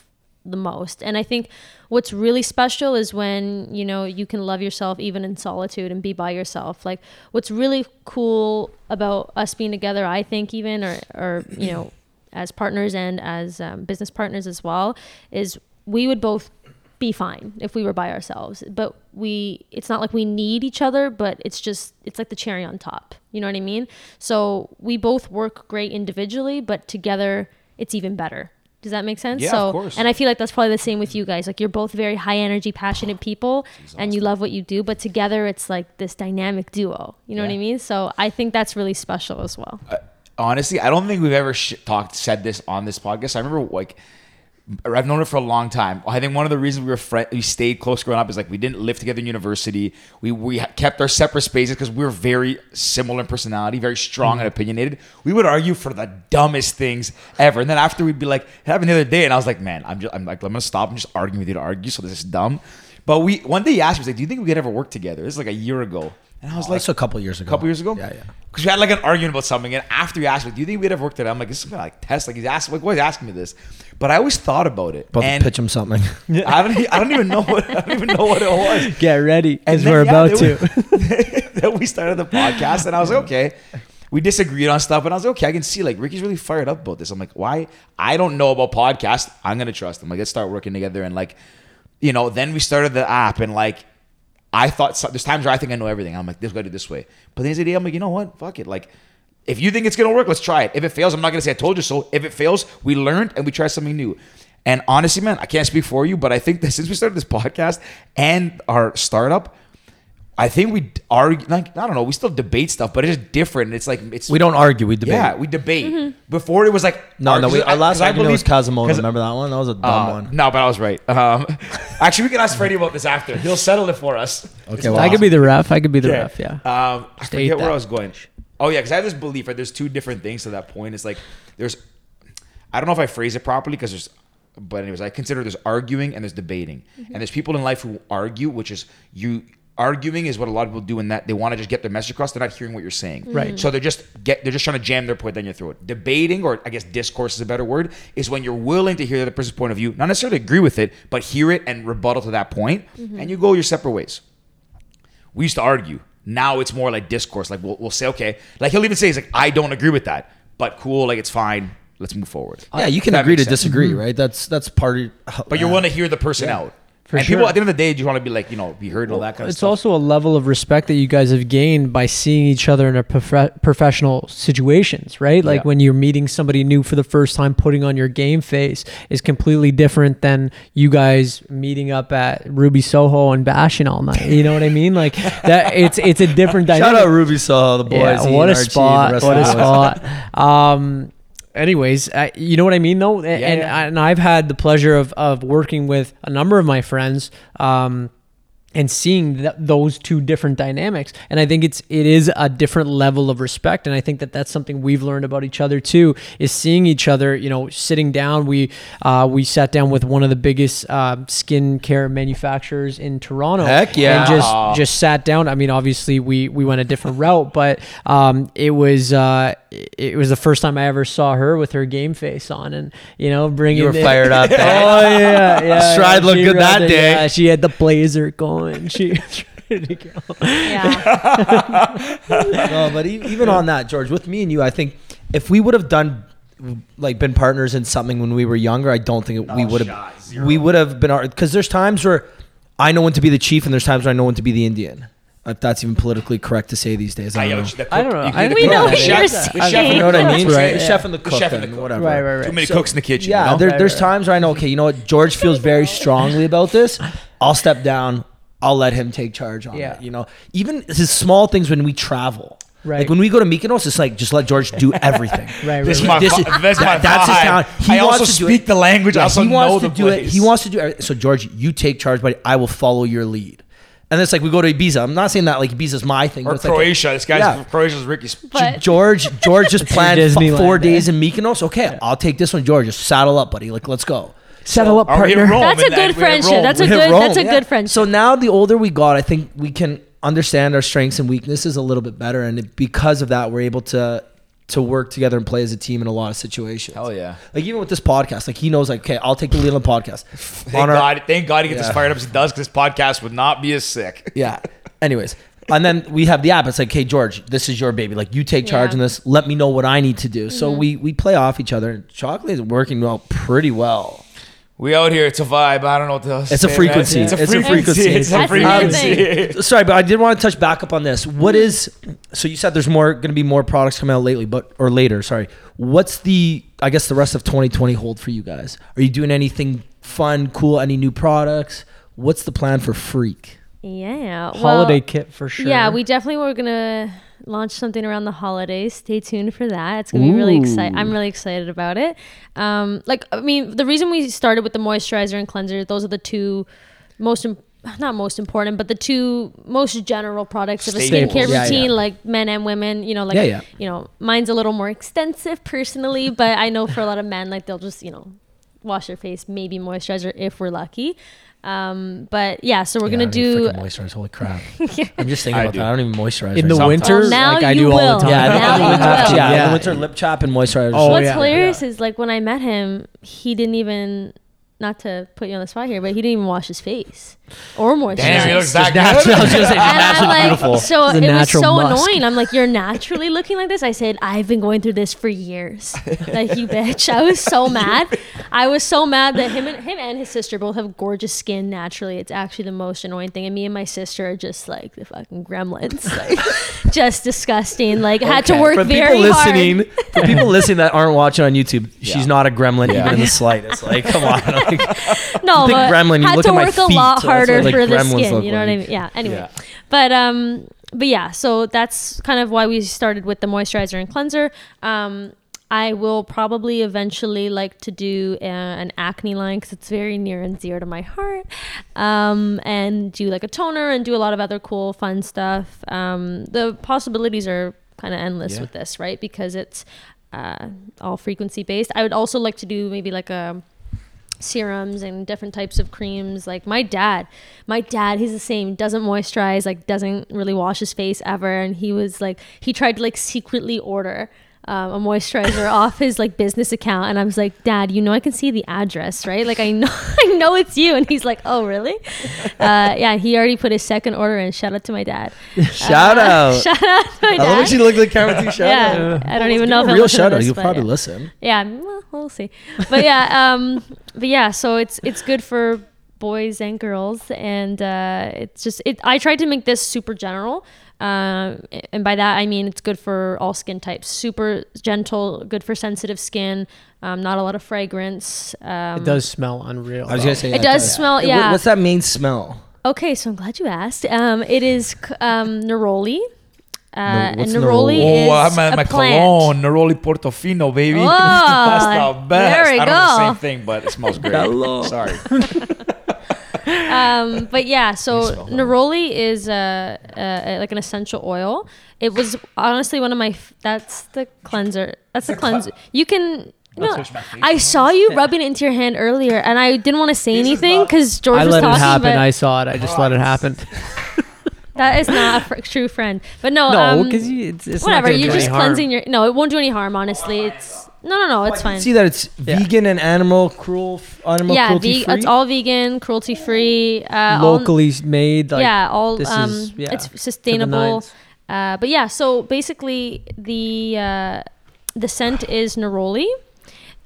the most. And I think what's really special is when, you know, you can love yourself even in solitude and be by yourself. Like what's really cool about us being together, I think even or or, you know, <clears throat> as partners and as um, business partners as well, is we would both be fine if we were by ourselves. But we it's not like we need each other, but it's just it's like the cherry on top. You know what I mean? So we both work great individually, but together it's even better. Does that make sense? Yeah, so of course. and I feel like that's probably the same with you guys. Like you're both very high energy, passionate people oh, and you love what you do, but together it's like this dynamic duo. You know what I mean? So I think that's really special as well. honestly, I don't think we've ever sh- talked said this on this podcast. I remember like I've known her for a long time. I think one of the reasons we were friend, we stayed close growing up is like we didn't live together in university. We we kept our separate spaces because we were very similar in personality, very strong and mm-hmm. opinionated. We would argue for the dumbest things ever, and then after we'd be like having the other day, and I was like, man, I'm just I'm like I'm gonna stop and just arguing with you to argue. So this is dumb. But we one day he asked me, he's like, "Do you think we could ever work together?" This is like a year ago, and I was oh, like, That's a couple years ago. a couple years ago. Yeah, yeah. Because we had like an argument about something, and after he asked me, "Do you think we'd ever work together?" I'm like, "This is gonna like test." Like he's asking, like, why is he asking me this? But I always thought about it, But pitch him something. <laughs> I don't, I don't even know what I don't even know what it was. <laughs> Get ready, because we're yeah, about to. we- <laughs> then we started the podcast, and I was like, okay. We disagreed on stuff, and I was like, okay, I can see like Ricky's really fired up about this. I'm like, why? I don't know about podcast. I'm gonna trust him. Like, let's start working together, and like, you know, then we started the app, and like, I thought so, there's times where I think I know everything. I'm like, this gotta do this way. But then the I'm like, you know what? Fuck it. Like, if you think it's gonna work, let's try it. If it fails, I'm not gonna say I told you so. If it fails, we learned and we try something new. And honestly, man, I can't speak for you, but I think that <laughs> since we started this podcast and our startup, I think we argue like I don't know, we still debate stuff, but it's just different. It's like it's we don't argue. We debate. yeah, we debate. Before it was like no, no. We, our last I argument was believe- Kazimoto. 'cause- Remember that one? That was a dumb uh, one. No, but I was right. Um, <laughs> actually, we can ask Freddy about this after. He'll settle it for us. Okay, well, I could be the ref. I could be the Yeah. ref. Yeah. Um, I State forget where. I was going. Oh yeah, because I have this belief. Right, there's two different things to that point. It's like there's, I don't know if I phrase it properly because there's, but anyways, I consider there's arguing and there's debating, and there's people in life who argue, which is you. Arguing is what a lot of people do in that they want to just get their message across. They're not hearing what you're saying. Mm. Right. So they're just get they're just trying to jam their point down your throat. Debating, or I guess discourse is a better word, is when you're willing to hear the other person's point of view, not necessarily agree with it, but hear it and rebuttal to that point, mm-hmm. and you go your separate ways we used to argue. Now it's more like discourse. Like we'll, we'll say, okay, like he'll even say, he's like, I don't agree with that, but cool, like it's fine. Let's move forward. Yeah, you can agree to sense. disagree, mm-hmm. right? That's that's part of. But you're uh, willing to hear the person out. For and sure. people at the end of the day, do you want to be like, you know, be heard and all that kind of It's stuff. It's also a level of respect that you guys have gained by seeing each other in a prof- professional situations, right? Like Yeah. when you're meeting somebody new for the first time, putting on your game face is completely different than you guys meeting up at Ruby Soho and bashing all night. You know what I mean? Like <laughs> that. It's it's a different Shout dynamic. out Ruby Soho, the boys. Yeah, what a Archie, spot! What a spot! Um, anyways, uh, you know what I mean, though, and and, yeah. and I've had the pleasure of of working with a number of my friends. Um, and seeing th- those two different dynamics. And i think it's it is a different level of respect. And i think that that's something we've learned about each other too is seeing each other you know sitting down. We uh, we sat down with one of the biggest uh, skincare manufacturers in toronto. Heck yeah. and just just sat down. I mean obviously we we went a different route but um it was uh it was the first time i ever saw her with her game face on and you know bringing You were it- fired up. <laughs> oh yeah yeah. Stride looked She good that day. yeah, she had the blazer going she ready to go. Yeah. <laughs> no, but even on that, George, with me and you, I think if we would have done like been partners in something when we were younger, I don't think it, we oh, would have. We would have been because there's times where I know when to be the chief, and there's times where I know when to be the Indian. If that's even politically correct to say these days, I don't but know. the I don't know. you I- We know cook- what the you're the saying. chef You know what I mean? Right? right. The chef and the The cook, chef and the cook. whatever. Right, right, right. Too many So- cooks in the kitchen. Yeah, you know? there, Right, there's right, times where I know, okay, you know what, George feels very strongly about this. I'll step down. I'll let him take charge on Yeah. it. You know, even his small things when we travel. Right. Like when we go to Mykonos, it's like just let George do <laughs> everything. Right, This is right, my, This is- that's my that- that's his vibe. talent. He I wants also to speak it. the language. I Yeah, also he wants know to the do it. He wants to do it. So George, you take charge, but I will follow your lead. And it's like we go to Ibiza. I'm not saying that like Ibiza's my thing. Or but it's like- Croatia. This guy's Yeah. Croatia's Ricky's. But George, George <laughs> just planned four days in Mykonos. Okay, I'll take this one, George. Just saddle up, buddy. Like, let's go. Settle up, Are we in partner. Rome? That's a good we're friendship. That's a good. That's a yeah. good friendship. So now the older we got, I think we can understand our strengths and weaknesses a little bit better, and because of that, we're able to to work together and play as a team in a lot of situations. Hell yeah. Like even with this podcast, like he knows, like okay, I'll take the lead on the podcast. Thank On our- God, thank God he gets Yeah. as fired up as he does because this podcast would not be as sick. Yeah. Anyways, and then we have the app. It's like, hey George, this is your baby. Like you take charge Yeah. in this. Let me know what I need to do. So mm-hmm. we we play off each other. Chocolate is working well, pretty well. We out here. It's a vibe. I don't know what to It's a say, frequency. It's a It's a frequency. frequency. It's a That's the main frequency. <laughs> Sorry, but I did want to touch back up on this. What is so you said there's more going to be more products coming out lately, but or later. Sorry. What's the I guess the rest of 2020 hold for you guys? Are you doing anything fun, cool? Any new products? What's the plan for Freeq? yeah. Well, Holiday kit for sure. Yeah, we definitely were gonna launch something around the holidays. Stay tuned for that. It's gonna be really exciting. I'm really excited about it. Um, like I mean, the reason we started with the moisturizer and cleanser, those are the two most. Im- not most important, but the two most general products of a Staples. skincare Yeah, routine, yeah. like men and women. You know, like Yeah, yeah. you know, mine's a little more extensive personally, but I know for a lot of men, like they'll just you know wash their face, maybe moisturizer if we're lucky. Um, but yeah, so we're Yeah, gonna don't do. moisturize. Holy crap! <laughs> I'm just thinking I about do. that. I don't even moisturize In right the now. winter, Well, now like I you do all will. the time. Yeah, Now you I have to. will. Yeah, in the winter, lip chap and moisturizer. Oh, What's yeah. hilarious is like when I met him, he didn't even. Not to put you on the spot here, but he didn't even wash his face or moisturize. Damn, he looks that Natural. <laughs> I was gonna say, and I'm naturally like, so it was so musk. annoying. I'm like, you're naturally looking like this. I said, I've been going through this for years. like you bitch. I was so mad. I was so mad that him and him and his sister both have gorgeous skin naturally. It's actually the most annoying thing. And me and my sister are just like the fucking gremlins. <laughs> Like just disgusting. Like had to Okay, work for very people hard. listening, for people listening that aren't watching on YouTube, she's not a gremlin Yeah. even in the slightest. Like, come on. <laughs> Like, No, but gremlin, you had look to at my work a feet, lot harder what, like, for the skin. You know what I mean? Yeah. Anyway, Yeah. but um, but yeah. So that's kind of why we started with the moisturizer and cleanser. Um, I will probably eventually like to do uh, an acne line because it's very near and dear to my heart. Um, and do like a toner and do a lot of other cool, fun stuff. Um, the possibilities are kind of endless Yeah. with this, right? Because it's uh, all frequency based. I would also like to do maybe like a serums and different types of creams. Like my dad, my dad, he's the same. Doesn't moisturize, like doesn't really wash his face ever. And he was like, he tried to like secretly order um, a moisturizer <laughs> off his like business account, and I was like, Dad, you know I can see the address, right? Like I know, <laughs> I know it's you. And he's like, Oh, really? <laughs> Uh, yeah, he already put his second order in. Shout out to my dad. shout Uh, out. Shout out to my I love when she looked at the camera too. Shout yeah, out. I don't even know if a real shout out. this, You'll probably yeah. listen. Yeah, well, we'll see. But yeah, um, but yeah, so it's it's good for boys and girls, and uh, it's just it. I tried to make this super general, uh, and by that I mean it's good for all skin types. Super gentle, good for sensitive skin. Um, not a lot of fragrance. Um, It does smell unreal. I was gonna say It does smell. Yeah. What's that main smell? Okay, so I'm glad you asked. Um, it is um, neroli. Uh, and neroli neroli? is Oh, I'm at a my plant. cologne, Neroli Portofino, baby. <laughs> Oh, That's the best. there we I don't know the same thing, but it smells great. Sorry. <laughs> um, but yeah, <laughs> so neroli is uh, uh, like an essential oil. It was honestly one of my. F- that's the cleanser. That's the cleanser. You can. No, touch my I saw you rubbing it into your hand earlier, and I didn't want to say This anything because George I was let it talking. happen. but I saw it. I just let it happen. <laughs> that is not a fr- true friend. But no, No, um, because it's, it's whatever. Not You're do just any harm. cleansing your. No, it won't do any harm. Honestly, it's no, no, no. It's fine. See that it's Yeah. vegan and animal cruel, animal yeah, cruelty ve- free. it's all vegan, cruelty free. Uh, all- locally made. Like, yeah, all this um, is- yeah, it's to the sustainable. nines. Uh, but yeah, so basically the uh, the scent is neroli,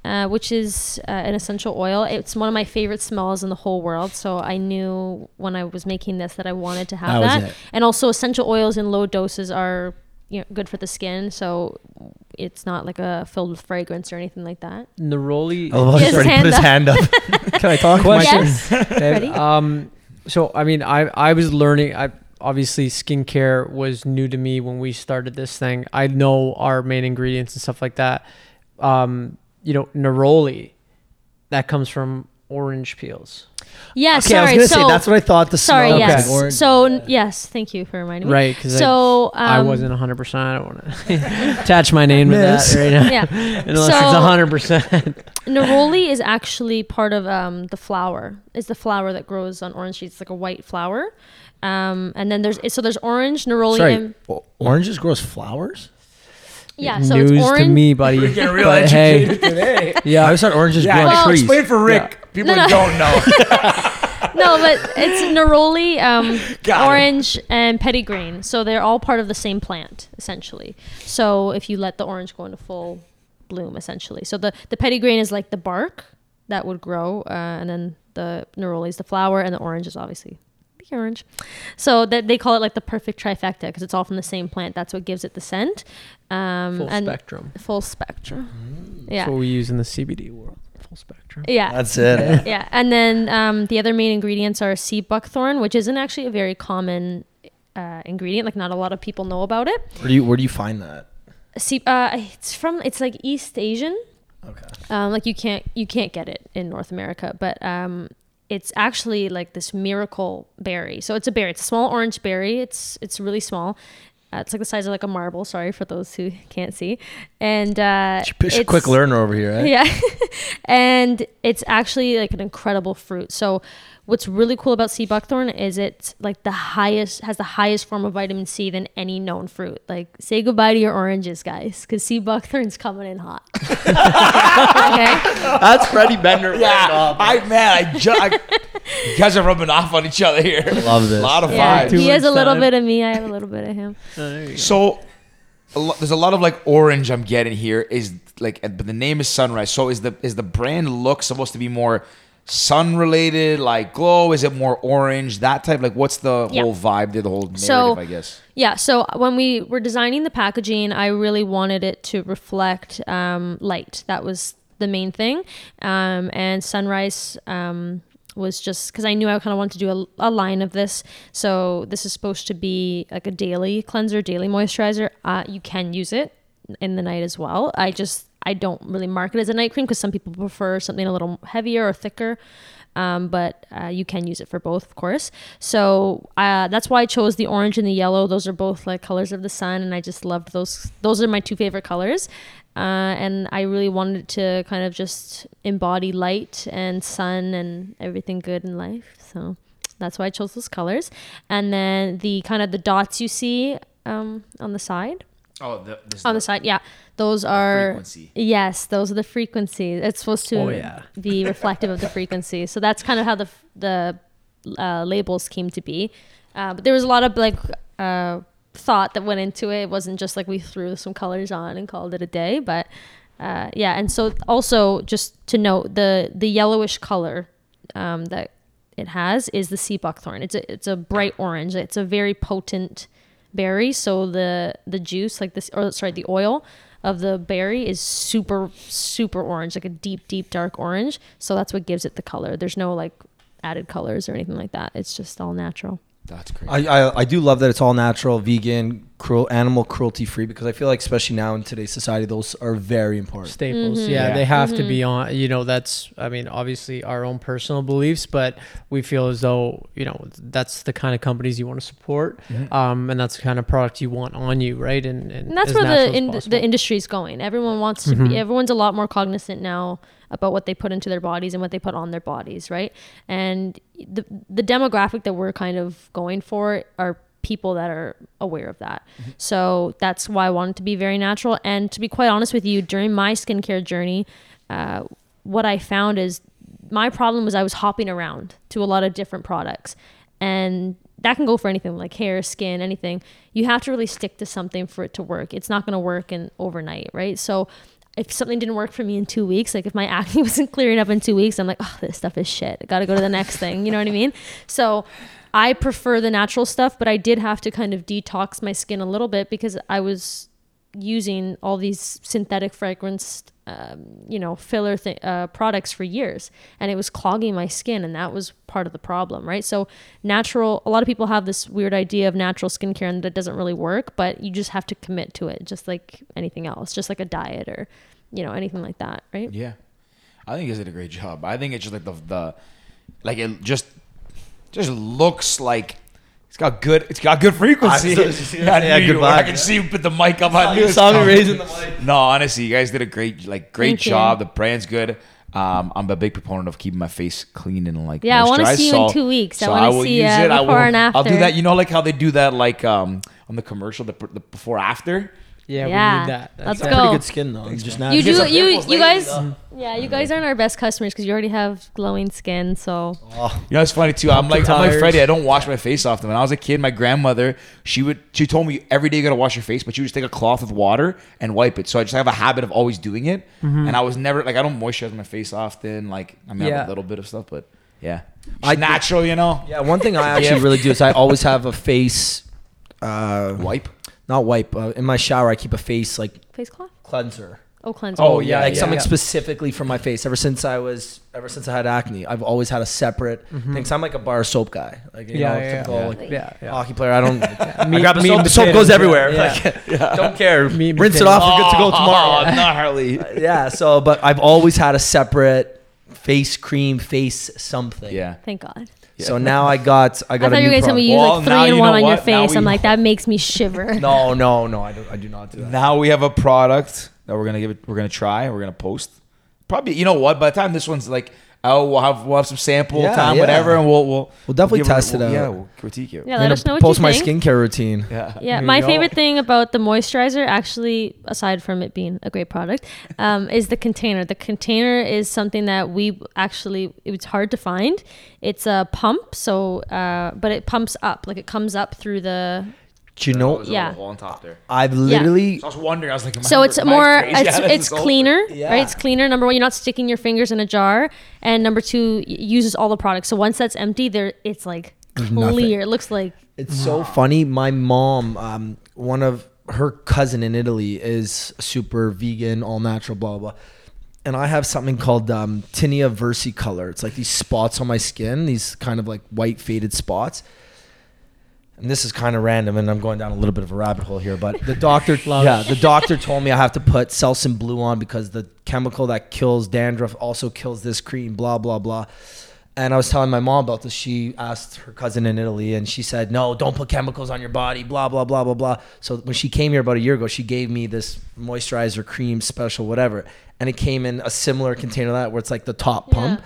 uh, which is uh, an essential oil. It's one of my favorite smells in the whole world. So I knew when I was making this that I wanted to have That was that. it. And also, essential oils in low doses are you know good for the skin. So it's not like a filled with fragrance or anything like that. Neroli. I love His he's ready to put his hand hand up. <laughs> Can I talk? <laughs> Question. Yes. Ready? Um, so I mean, I I was learning. I obviously skincare was new to me when we started this thing. I know our main ingredients and stuff like that. Um, you know, neroli, that comes from orange peels, Yeah, Okay, I was sorry. gonna so say that's what I thought the sorry. smell. Yes. Orange. So n- yes, thank you for reminding me. right? Because So I, um, wasn't 100. percent I don't want to <laughs> attach my name to that right now, Yeah. <laughs> unless So- it's 100. percent <laughs> Neroli is actually part of um, the flower. Is the flower that grows on orange trees. It's like a white flower. Um, and then there's so there's orange neroli. Sorry, And, o- oranges grows flowers. yeah, so News it's orange. to me, buddy. We're getting real but hey, today. Yeah, I always thought oranges Yeah, grow on Well- trees. explain for Rick. People No, no. don't know. <laughs> No, but it's neroli, um, <laughs> Got it. orange, and petitgrain. So they're all part of the same plant, essentially. So if you let the orange go into full bloom, essentially. So the the petitgrain is like the bark that would grow, uh, and then the neroli is the flower, and the orange is obviously the orange. So that they call it like the perfect trifecta because it's all from the same plant. That's what gives it the scent. Um, full and spectrum. Full spectrum. Yeah. That's what we use in the CBD world. Full spectrum. yeah. That's it. <laughs> yeah, and then um, the other main ingredients are sea buckthorn, which isn't actually a very common uh, ingredient. Like not a lot of people know about it. Where do you where do you find that? Sea, uh, it's from it's like East Asian. Okay. Um, like you can't you can't get it in North America, but um, it's actually like this miracle berry. So it's a berry. It's a small orange berry. It's it's really small. Uh, it's like the size of like a marble. Sorry for those who can't see. And uh, She's a quick learner over here, right? <laughs> yeah. and it's actually like an incredible fruit. So what's really cool about sea buckthorn is it's like the highest has the highest form of vitamin C than any known fruit. Like say goodbye to your oranges, guys, because sea buckthorn's coming in hot. <laughs> okay. That's Freddy Bender. Yeah, I man, I, ju- I you guys are rubbing off on each other here. Love this. A lot of Yeah. vibes. Two He has a weeks little time. bit of me. I have a little bit of him. <laughs> So a lo- there's a lot of like orange I'm getting here. Is like, but the name is Sunrise. So is the is the brand look supposed to be more sun related, like glow? Is it more orange? That type. Like, what's the Yeah. whole vibe there? The whole narrative, So- I guess. Yeah, so when we were designing the packaging, I really wanted it to reflect um, light. That was the main thing. Um, and sunrise um, was just because I knew I kind of wanted to do a, a line of this. So this is supposed to be like a daily cleanser, daily moisturizer. Uh, you can use it in the night as well. I just I don't really mark it as a night cream because some people prefer something a little heavier or thicker um, but uh, you can use it for both, of course. So uh, that's why I chose the orange and the yellow. Those are both like colors of the sun, and I just loved those. Those are my two favorite colors, uh, and I really wanted to kind of just embody light and sun and everything good in life. So that's why I chose those colors. And then the kind of the dots you see um, on the side Oh, the, this on the side yeah. Those are frequency. yes those are the frequencies it's supposed to Oh, yeah. <laughs> be reflective of the frequency. So that's kind of how the the uh, labels came to be. Uh, but there was a lot of like uh, thought that went into it. It wasn't just like we threw some colors on and called it a day but uh, yeah. And so also just to note the the yellowish color um, that it has is the sea buckthorn. It's a it's a bright orange. It's a very potent berry so the the juice like this or sorry the oil of the berry is super super orange like a deep deep dark orange. So that's what gives it the color. There's no like added colors or anything like that. It's just all natural That's great. I, I I do love that it's all natural, vegan, cruel, animal cruelty free because I feel like especially now in today's society, those are very important. staples. Mhm. Yeah, Yeah. they have to be on. You know, that's I mean, obviously our own personal beliefs, but we feel as though you know that's the kind of companies you want to support, um, and that's the kind of product you want on you, right? And, and, and that's where natural the as in, possible. the industry's going everyone wants to be everyone's a lot more cognizant now about what they put into their bodies and what they put on their bodies right? And the the demographic that we're kind of going for are people that are aware of that. So that's why i wanted to be very natural. And to be quite honest with you during my skincare journey uh, what i found is my problem was i was hopping around to a lot of different products. And that can go for anything like hair skin anything. You have to really stick to something for it to work. It's not going to work in overnight right? So if something didn't work for me in two weeks like if my <laughs> acne wasn't clearing up in two weeks i'm like oh this stuff is shit. I gotta go to the next thing. You know what i mean? So i prefer the natural stuff but i did have to kind of detox my skin a little bit because i was using all these synthetic fragrance, um, you know, filler th- uh, products for years, and it was clogging my skin, and that was part of the problem, right? So, natural. A lot of people have this weird idea of natural skincare, and that doesn't really work. But you just have to commit to it, just like anything else, just like a diet or, you know, anything like that, right? Yeah, I think he did a great job. I think it's just like the the like it just just looks like it's got good it's got good frequency. I was just I yeah, good you were. I vibe. can see you put the mic up. I knew you saw me raising the mic. No, honestly, you guys did a great like great Thank you. job. The brand's good. Um, I'm a big proponent of keeping my face clean and like moisturized. Yeah, I wanna see you in two weeks. I wanna see, use uh, it. I before will- and I'll do that. You know, like how they do that, like um, on the commercial, the, the before after. Yeah, Yeah, we need that. let's That's go. Pretty good skin though. Just You do some you pimples you lately, guys though. yeah you guys aren't our best customers because you already have glowing skin so Oh, You know, it's funny too. I'm like, I'm like. Freddy. I don't wash my face often. When I was a kid, my grandmother, she would, she told me every day you gotta wash your face, but she would just take a cloth with water and wipe it. So I just have a habit of always doing it. And I was never like, I don't moisturize my face often. Like, I mean, I have a little bit of stuff, but yeah, I- natural, you know. yeah, one thing I <laughs> actually really do is I always have a face, uh, Wipe. Not wipe. Uh, in my shower, I keep a face like face cloth cleanser. oh cleanser Oh, yeah, like yeah. something yeah. specifically for my face. Ever since I was, ever since I had acne, I've always had a separate thing. 'Cause I'm like a bar soap guy. Like you Yeah, know, yeah, typical, yeah. like, yeah, yeah. hockey player. I don't. <laughs> Me- I grab the soap. The soap goes everywhere. yeah. Like, <laughs> don't care. Meat and Rinse it potatoes. off. We're good to go tomorrow. Oh, gnarly. <laughs> yeah. So, but I've always had a separate face cream, face something. Yeah. Thank God. So now I got I got. I got thought you were new gonna tell me you Well, like three you in one know on your what? Now face. I'm like that makes me shiver. <laughs> No, no, no. I don't. I do not do that. Now we have a product that we're gonna give it. We're gonna try. We're gonna post. Probably, you know what? By the time this one's like, oh, we'll have we'll have some sample Yeah, time, yeah. whatever, and we'll we'll We'll definitely give test it we'll- out. Yeah, we'll critique it. Yeah, I'm let us know what post you my skincare routine. Yeah. Yeah, Here my favorite thing about the moisturizer, actually, aside from it being a great product, um, is the container. The container is something that we actually it's hard to find. It's a pump, so uh, but it pumps up, like it comes up through the. Do you know? Yeah. On top there. I've literally. So I was wondering. I was like, am I- So it's more, crazy? it's, Yeah, it's cleaner, Yeah. right? It's cleaner. Number one, you're not sticking your fingers in a jar, and number two, it uses all the products. So once that's empty, there it's like nothing. clear. It looks like It's so funny. My mom, um, one of her cousin in Italy, is super vegan, all natural, blah blah. blah. And I have something called um, tinea versicolor. It's like these spots on my skin, these kind of like white faded spots. And this is kind of random, and I'm going down a little bit of a rabbit hole here. But the doctor, <laughs> yeah, the doctor told me I have to put Selsun Blue on because the chemical that kills dandruff also kills this cream. Blah blah blah. And I was telling my mom about this. She asked her cousin in Italy, and she said, "No, don't put chemicals on your body." Blah blah blah blah blah. So when she came here about a year ago, she gave me this moisturizer cream special, whatever, and it came in a similar container to that where it's like the top pump.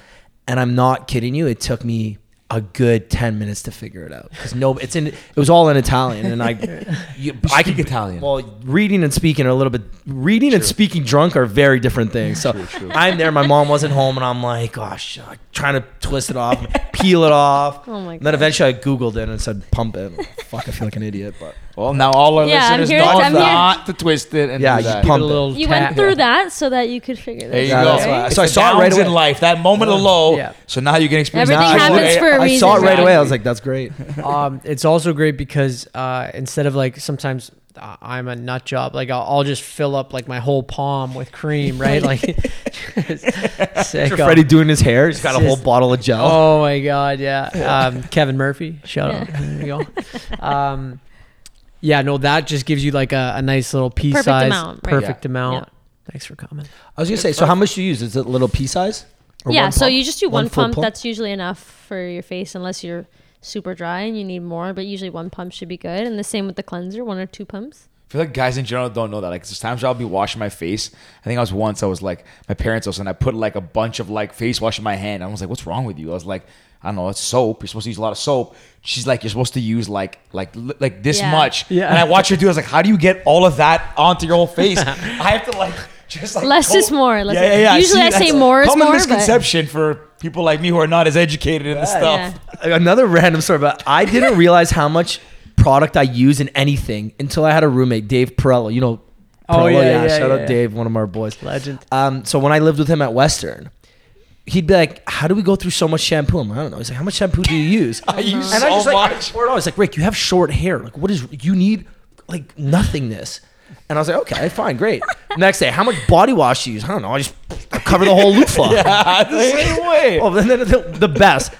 And I'm not kidding you. It took me a good ten minutes to figure it out because no, it's in. It was all in Italian, and I, <laughs> you, I speak could Italian. Well, reading and speaking are a little bit. Reading and speaking drunk are very different things. So I'm there. My mom wasn't home, and I'm like, gosh, uh, trying to twist it off, peel it off. <laughs> Oh my And then eventually I googled it and said pump it. Fuck, I feel like an idiot, but Well, now all our Yeah, I'm listeners here- know I'm here- not to twist it and Yeah, do you that. pump a it. little you tap. went through that so that you could figure this There you out. go. right? So I It's saw it right downs in away. life, that moment of low. Yeah. So now you can experience. Everything now happens I- for a I saw it right right? away. I was like, that's great. <laughs> um, it's also great because uh, instead of like sometimes uh, I'm a nut job, like I'll, I'll just fill up like my whole palm with cream, right? like, <laughs> <laughs> sick. Picture Freddy doing his hair. He's got a whole Just- bottle of gel. Oh my god, yeah. Um, Kevin Murphy, shout out. There you go. Um, yeah, no, that just gives you like a, a nice little pea Perfect size, amount, right. perfect Yeah. amount. Thanks for coming. I was gonna say. So how much do you use? Is it a little pea size? Or yeah, one so pump? you just do one, full pump, That's usually enough for your face, unless you're super dry and you need more. But usually one pump should be good. And the same with the cleanser, one or two pumps. I feel like guys in general don't know that. Like, there's times I'll be washing my face. I think I was once, I was like, my parents also, and I put like a bunch of like face wash in my hand. I was like, what's wrong with you? I was like, I don't know, it's soap. You're supposed to use a lot of soap. She's like, you're supposed to use like, like, like this Yeah. much. Yeah. And I watch her do. it. I was like, how do you get all of that onto your whole face? <laughs> I have to like, just like Less go- is more. Less yeah, is- yeah, yeah. Usually I say that's a more is common more, but- misconception for people like me who are not as educated in the stuff. Yeah. Another random story, but I didn't <laughs> realize how much product I use in anything until I had a roommate, Dave Perello. You know, Oh, Perello, yeah, yeah, shout yeah, out yeah. Dave, one of our boys. Legend. Um, so when I lived with him at Western, he'd be like, "How do we go through so much shampoo?" I'm like, "I don't know." He's like, "How much shampoo do you use?" <laughs> I use and so I just like, much. I, or no, I was like, "Rick, you have short hair. Like, what is you need? Like nothingness." And I was like, "Okay, fine, great." Next day, how much body wash do you use? I don't know. I just cover the whole loofah. <laughs> yeah, <laughs> the same way. Oh, then the, the best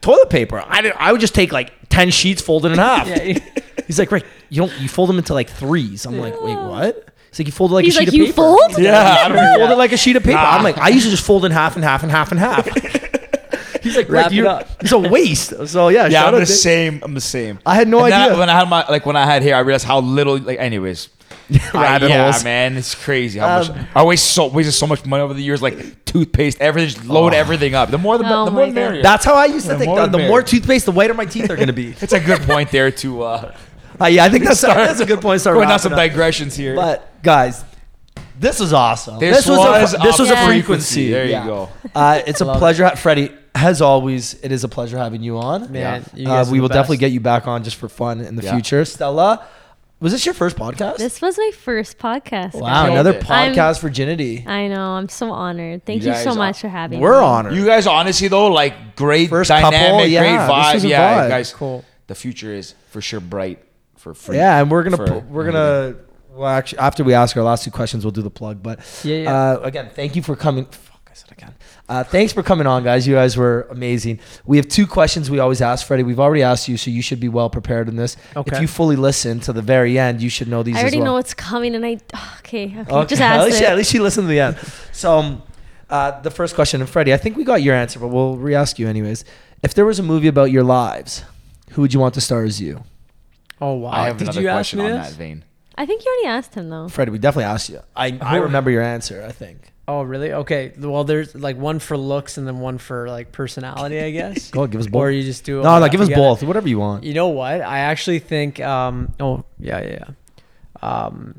toilet paper. I did, I would just take like ten sheets, fold it in half. Yeah. He's like, Rick, you don't you fold them into like threes. I'm like, wait, what? He's like, you fold it like He's a sheet like, of you paper. fold? Yeah, I I don't don't fold it like a sheet of paper. I'm like, I usually just fold in half and half and half and half. <laughs> He's like, Wrap Rick, it you're, up. it's a waste. So yeah, Yeah, shout I'm out the to- same. I'm the same. I had no And then idea. I- when I had my like when I had hair, I realized how little. Like, anyways, <laughs> Rabbit I, yeah, holes. man, it's crazy how Um, much I waste so wasted so much money over the years. Like toothpaste, everything, just load everything up. The more the, Oh the my more the God. merrier. That's how I used to The think. more The, the the more merrier. toothpaste, the whiter my teeth are going to be. <laughs> it's a good point there to uh, Uh, yeah, I think that's, <laughs> that's a good point to start going down wrapping some up. digressions here. But guys, this was awesome. This was, was a, this a was a Yeah. frequency. There you go. Uh, it's <laughs> a Love pleasure, Freddy. As always, it is a pleasure having you on. Man, you Uh, we the will definitely get you back on just for fun in the Yeah. future. Stella, was this your first podcast? This was my first podcast. wow, Killed another it. I'm- podcast virginity. I know. I'm so honored. Thank You you, so much are- for having me. We're honored. You guys, honestly though, like great First dynamic, couple, yeah, great this vibe. Yeah, vibe. guys, Cool. The future is for sure bright for free. yeah, and we're gonna for- pu- we're gonna well actually after we ask our last two questions, we'll do the plug. But Yeah, yeah. Uh, again, thank you for coming. Fuck, I said again. Uh, thanks for coming on, guys. You guys were amazing. We have two questions we always ask, Freddy. We've already asked you, so you should be well prepared in this. Okay. If you fully listen to the very end, you should know these. I already as well. know what's coming, and I okay. Okay, Okay, just <laughs> at least, it. at least you listened to the end. So, um, Uh, the first question, and Freddy, I think we got your answer, but we'll re-ask you anyways. If there was a movie about your lives, who would you want to star as you? Oh wow! I have Did another you ask question me on this? that vein. I think you already asked him though. Freddy, we definitely asked you. I, I remember your answer. I think. Oh really? Okay. Well, there's like one for looks and then one for like personality, I guess. <laughs> Go on, give us both. Or you just do. no, all no, give us together. both. Whatever you want. You know what? I actually think. Um. Oh yeah, yeah. yeah. Um,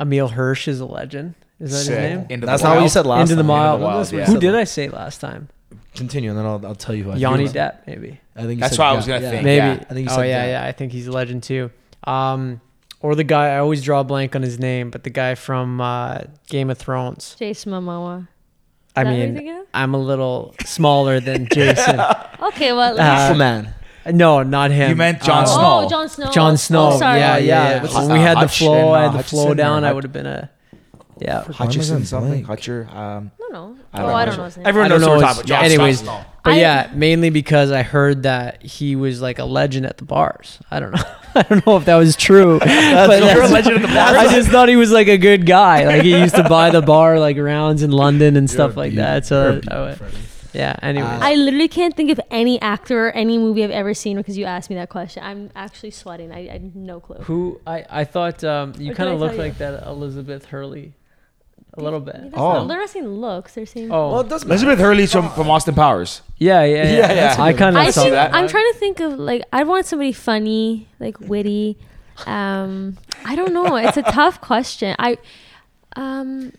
Emile Hirsch is a legend. Is that Sick. his name? Into That's the not what you Wild. said last Into the time. Wild. Wild, yeah. Who did I say last time? Continue, and then I'll, I'll tell you who I Johnny it was. Depp, maybe. I think That's said what I Depp. was gonna Yeah. think. Maybe. yeah. I think you oh said yeah, Depp. yeah. I think he's a legend too. Um, or the guy I always draw a blank on his name, but the guy from uh, Game of Thrones. Jason Momoa. I Is that who you're mean. I'm a little smaller than Jason. <laughs> Okay, well. Uh, Aquaman. no, not him. You meant Jon Uh, Snow. Oh, Jon Snow. Jon Snow. Oh, sorry. Yeah, yeah. yeah. What's When we had the flow, I had uh, the flow down. I would have been a. Yeah. Hutchison, something. blank. Hutcher. Um, No, no. I oh, don't I know. don't know his name. Everyone I knows know what we're talking about. yeah, anyways. Snow. But I- yeah, mainly because I heard that he was like a legend at the bars. I don't know. <laughs> I don't know if that was true. <laughs> but You're a that's- legend at the <laughs> bars. I just thought he was like a good guy. Like he used to buy the bar like rounds in London and stuff like that. So I would- yeah. Anyway, I literally can't think of any actor or any movie I've ever seen because you asked me that question. I'm actually sweating. I, I have no clue. who I I thought um, you kind of look tell you? like that Elizabeth Hurley, a little bit. That's Oh. not, they're not saying looks. They're saying. Oh, Well, it doesn't Elizabeth Hurley's from, from Austin Powers. yeah, yeah, yeah. Yeah, yeah. I kind I of saw think, that. I'm trying to think of like I want somebody funny, like witty. Um, I don't know. It's a tough question. I, um,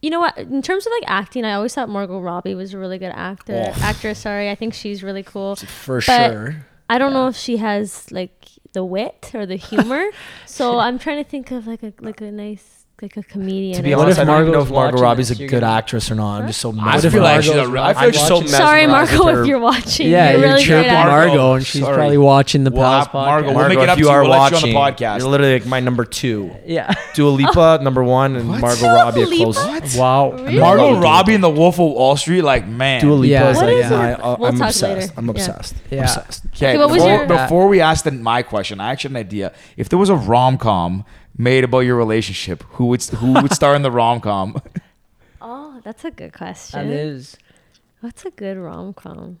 you know what? In terms of like acting, I always thought Margot Robbie was a really good actor. Oh. Actress, sorry. I think she's really cool. For But- sure. I don't know if she has like the wit or the humor. <laughs> so I'm trying to think of like a like a nice like a comedian. To be honest, I if don't even know if Margot watching Robbie's a this, you're good gonna- actress or not. I'm just so. I mesmerized. feel like she's a real. I feel like she's so watching- Sorry, mesmerized with Margot, her- if you're watching. Yeah, you're you're really great chirping at it. Margot, and she's Sorry. probably watching the Well, Pals I- Margot, podcast. we'll make it up if you to you. are We'll let you on the podcast. you're literally like my number two. <laughs> Yeah. Dua Lipa <laughs> number one, and What? Margot Dua Robbie a Lipa? close. Wow. Really? Margot Dua Robbie and the Wolf of Wall Street, like man. Dua Lipa Yeah. is What like is my, it? We'll I'm talk obsessed. later. I'm Yeah. obsessed. Yeah. Obsessed. Okay, Okay, what was before, your- before we ask the, my question, I actually had an idea. If there was a rom com made about your relationship, who would who would star in the rom com? <laughs> Oh, that's a good question. That is. What's a good rom com?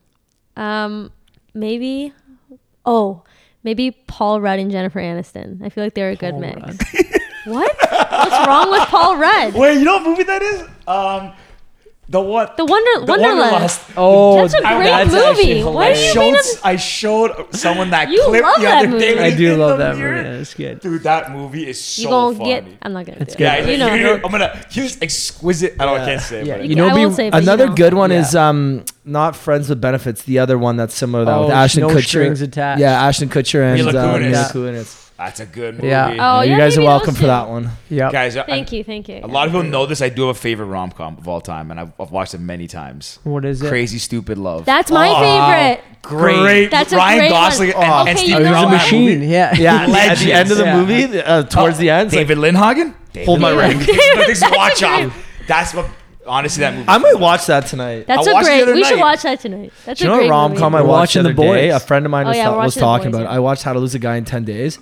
Um, maybe. Oh, maybe Paul Rudd and Jennifer Aniston. I feel like they're a good mix. <laughs> What? What's wrong with Paul Rudd? Wait, you know what movie that is? Um, the what? The Wonder The Wanderlust. Oh, That's a great that's movie. actually What I do you hilarious. showed of- I showed someone that You clip love the that other day. movie. when I do love the that movie. mirror. That's good. Dude, that movie is so You gonna funny. get? I'm not gonna It's do good. yeah, it. you You know. know, I'm gonna. He was exquisite. I don't. I can't say. Yeah, but you know, I be- won't say, but you Another know. good one Yeah. is um not Friends with Benefits. The other one that's similar to that Oh, with Ashton No Kutcher. Strings Attached. Yeah, Ashton Kutcher and Mila Kunis. Mila Yeah. Kunis. That's a good movie. Yeah. Oh, you yeah, guys are maybe welcome those for two. that one. Yeah. guys. I- Thank you, thank you. A lot of people know this. I do have a favorite rom com of all time, and I've, I've watched it many times. What is it? Crazy Stupid Love. That's my Oh, favorite. Great. That's a Ryan great one. Gosling and, Oh, and okay, Steve you know a Carell in that machine. Yeah. Yeah, at the- end of the Yeah. movie, uh, towards the end, it's like, David Lindhagen. Hold my David ring. Lindhagen. This That's a watch great- out. That's what. Honestly, that movie. I might watch that tonight. That's I a watched it the great. other We should night. watch that tonight. That's Do you a know great what rom com I movie. We're watched the watching other The day? Boys. A friend of mine Oh, was, yeah, ta- we're was watching The talking Boys, about. it. yeah. I watched How to Lose a Guy in Ten Days.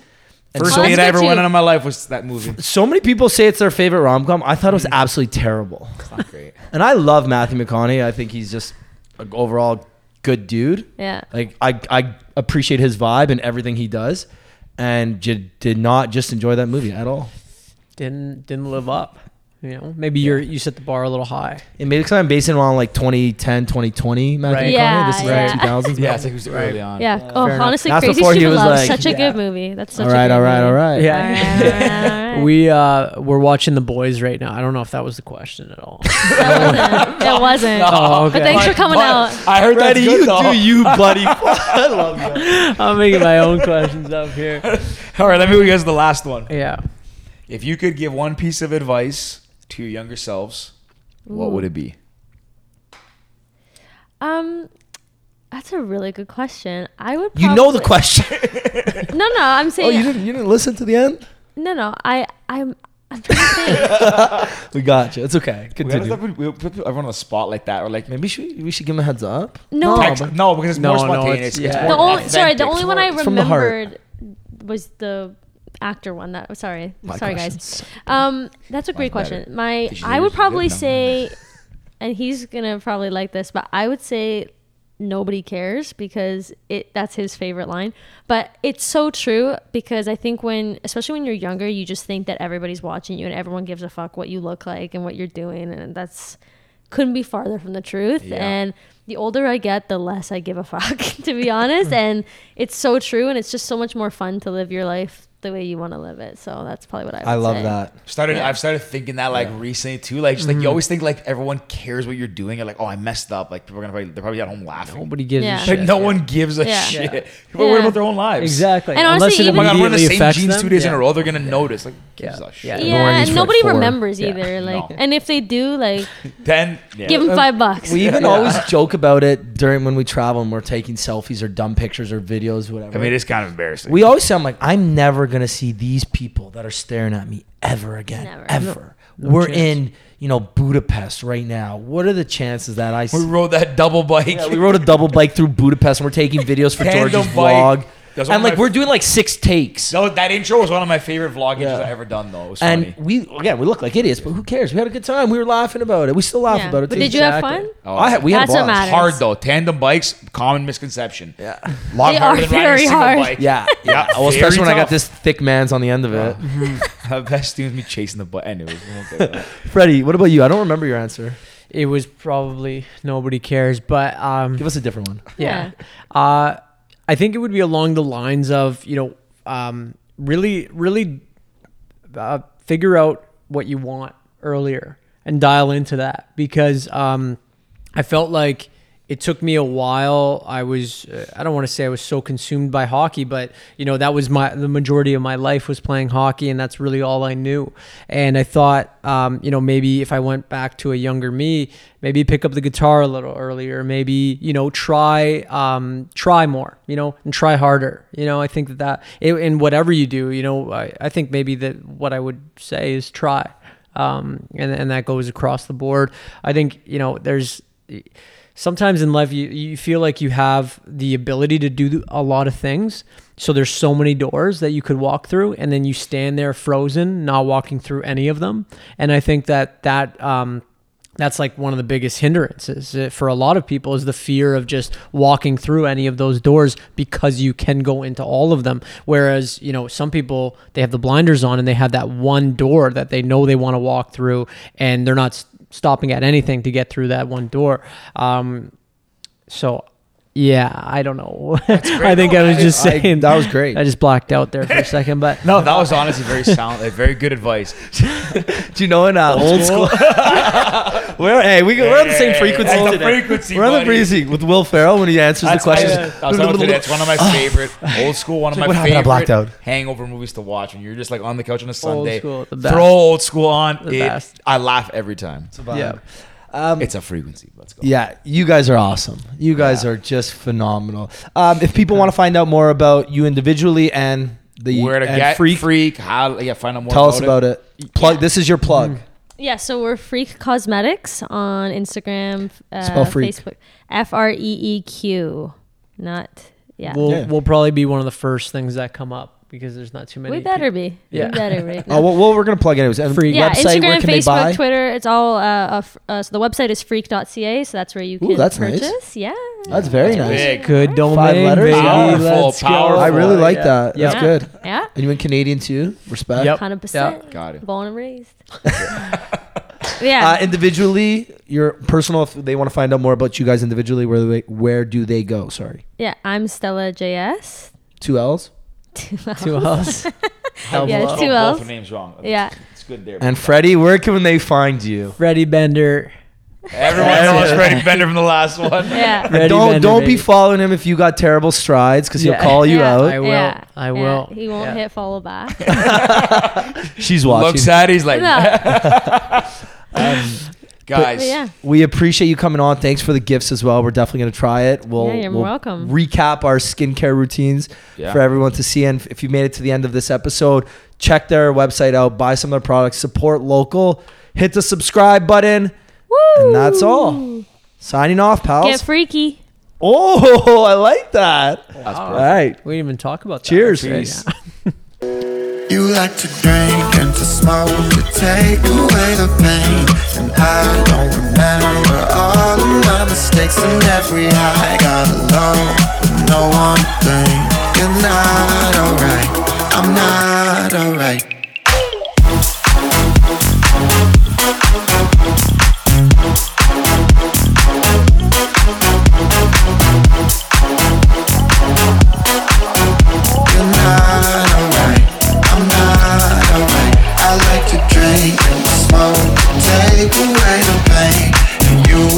And First so, date I ever went on in my life was that movie. so many people say it's their favorite rom com. I thought it was mm. absolutely terrible. It's not great. <laughs> And I love Matthew McConaughey. I think he's just an overall good dude. Yeah. Like I, I appreciate his vibe and everything he does, and j- did not just enjoy that movie at all. Didn't didn't live up. You know, maybe you're you set the bar a little high. And maybe because I'm basing it on like 2010, 2020 Matthew Right. McConaughey. Yeah, this is yeah. like 2000s. Yeah, it's like it was early on. Yeah. Fair oh, enough. honestly, That's Crazy before he Stupid was Love. like- such a Yeah. good movie. That's such all a right, good all right, movie. all right. Yeah. All <laughs> right, all right, all right. We uh we're watching the boys right now. I don't know if that was the question at all. <laughs> That wasn't. That wasn't. Oh, okay. But thanks for coming out. I heard Freddy, that's good you <laughs> though. do you, buddy. I love you. I'm making my own questions up here. All right, let me guess the last one. Yeah. If you could give one piece of advice to your younger selves, what would it be? Um, that's a really good question. I would. You know the question. <laughs> No, no. I'm saying. <laughs> oh, you didn't. You didn't listen to the end. No, no. I, I'm. I'm trying to think. <laughs> We got you. It's okay. We gotta Continue. stop- we put everyone on the spot like that, or like Maybe should, we should give him a heads up. No. text. but- No, because it's No, more spontaneous. it's- It's yeah. more the only sorry, the only one I It's the remembered was the actor one. That sorry, My sorry questions. guys. Um, that's a great better. question. My Did you I would probably No. say and he's gonna probably like this, but I would say nobody cares because it that's his favorite line. But it's so true because I think when especially when you're younger, you just think that everybody's watching you and everyone gives a fuck what you look like and what you're doing and that's couldn't be farther from the truth. Yeah. And the older I get, the less I give a <laughs> fuck, to be honest. and it's so true and it's just so much more fun to live your life the way you want to live it. So that's probably what I would I love say. that. Started. Yeah. I've started thinking that like recently too. Like just like you mm-hmm. always think like everyone cares what you're doing. You're like, oh, I messed up. Like people are gonna probably they're probably at home laughing. Nobody gives Yeah. a Like shit. no one gives a Yeah. shit. Yeah. People are worried about their own lives. Exactly. And Unless honestly, it Oh my god, I'm wearing the same affects jeans them. two days in a row. They're gonna notice. Like, gives Yeah. a shit. Yeah. Yeah, and nobody like, four- remembers Yeah. either. Like, and if they do, like, <laughs> Then yeah. give them five bucks. We even <laughs> always joke about it during when we travel and we're taking selfies or dumb pictures or videos, whatever. I mean, it's kind of embarrassing. we always say, I'm like, I'm never gonna see these people that are staring at me ever again, Never. ever. No we're chance. in, you know, Budapest right now. What are the chances that I? we rode that double bike. yeah, we rode a double bike through Budapest and we're taking <laughs> videos for George's bike. vlog. That's And like my- we're doing like six takes. No, that intro was one of my favorite vlog intros Yeah. I've ever done. Though it was And funny. we again we look like idiots, but who cares? We had a good time. We were laughing about it. We still laugh Yeah. about it. But too. did you have fun? Oh, I had, we had That's a what blast. matters. hard though. Tandem bikes, common misconception. Yeah. Lot They harder are than riding a single hard. bike. Yeah, <laughs> Yeah, Well, especially very when I got this thick man's on the end of it. The best thing was me chasing the butt. Anyways, we won't go there. <laughs> Freddy, what about you? I don't remember your answer. It was probably nobody cares, but um, Give us a different one. yeah. Uh, I think it would be along the lines of you know um, really really uh, figure out what you want earlier and dial into that because um, I felt like it took me a while. I was uh, I don't want to say I was so consumed by hockey, but you know that was my the majority of my life was playing hockey, and that's really all I knew. And I thought, um, you know, maybe if I went back to a younger me, maybe pick up the guitar a little earlier, maybe you know try um, try more, you know, and try harder. You know, I think that that in whatever you do, you know, I, I think maybe that what I would say is try um, and and that goes across the board. I think you know there's sometimes in life you you feel like you have the ability to do a lot of things. So there's so many doors that you could walk through, and then you stand there frozen, not walking through any of them. And I think that that um, that's like one of the biggest hindrances uh, for a lot of people is the fear of just walking through any of those doors because you can go into all of them whereas you know some people they have the blinders on and they have that one door that they know they want to walk through and they're not stopping at anything to get through that one door. Um so yeah i don't know <laughs> i think i was just I- saying that was great. i just blacked out there for a second but <laughs> No, that was honestly very sound, like, very good advice. <laughs> Do you know in uh, old, school? we're hey, we, we're on the same Hey, frequency that's the today. frequency, we're on the buddy. frequency with Will Ferrell when he answers That's, the questions. I, I was telling that's one of my favorite old school, one of Like, my what happened? I favorite blacked out. hangover movies to watch when you're just like on the couch on a Sunday. school, the best. Throw old school on. The it, best. I laugh every time. yeah Um, It's a frequency. Let's go. Yeah, you guys are awesome. You guys Yeah. are just phenomenal. Um, if people want to find out more about you individually and the Where to and get Freeq, Freeq? How? Yeah, find out more. tell us about it. Plug. This is your plug. Yeah, so we're Freeq Cosmetics on Instagram, uh, Spell freak. Facebook. F R E E Q, not yeah. we'll Yeah. we'll probably be one of the first things that come up because there's not too many we better people- be. Yeah. We better be. <laughs> Oh, well, well, we're gonna plug anyways. And Freeq. yeah, website. where Instagram, can they Facebook, buy? Twitter. It's all. Uh, uh, uh, so the website is freeq.ca, so that's where you can Ooh, can that's nice. Yeah. That's very That's nice. big. Good domain, Five letters? baby. Powerful, Let's go. I really like Yeah. that. That's Yeah. good. Yeah. And you in Canadian too? Respect. Yep. Hundred percent. Got it. Born and raised. <laughs> <laughs> yeah. Uh, individually, your personal. If they want to find out more about you guys individually, where they, where do they go? Sorry, yeah. I'm Stella JS. two L's. Two us. Double <laughs> Yeah, up. two Both L's. the names wrong. Yeah. It's good there. And Freddy, where can they find you? Freddy Bender. Everyone knows Freddy Bender from the last one. <laughs> Yeah. Freddy don't Bender, don't be following him if you got terrible strides because he'll Yeah. call you Yeah. out. I will. Yeah. I Yeah, will. He won't Yeah. hit follow back. <laughs> She's watching. Looks at it, he's like, no. Um, guys. But yeah. We appreciate you coming on. Thanks for the gifts as well. We're definitely going to try it. We'll, Yeah, you're we'll welcome. recap our skincare routines Yeah. for everyone to see. And if you made it to the end of this episode, check their website out, buy some of their products, support local, hit the subscribe button. Woo. And that's all. Signing off, pals. Get freaky. oh, <laughs> I like that. That's All perfect. right. We didn't even talk about that. Cheers. <laughs> You like to drink and to smoke to take away the pain. And I don't remember all of my mistakes and every high got alone with no one thing. You're not alright, I'm not alright.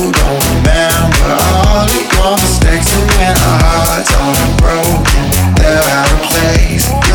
don't remember all of your mistakes and when our hearts are broken, they're out of place.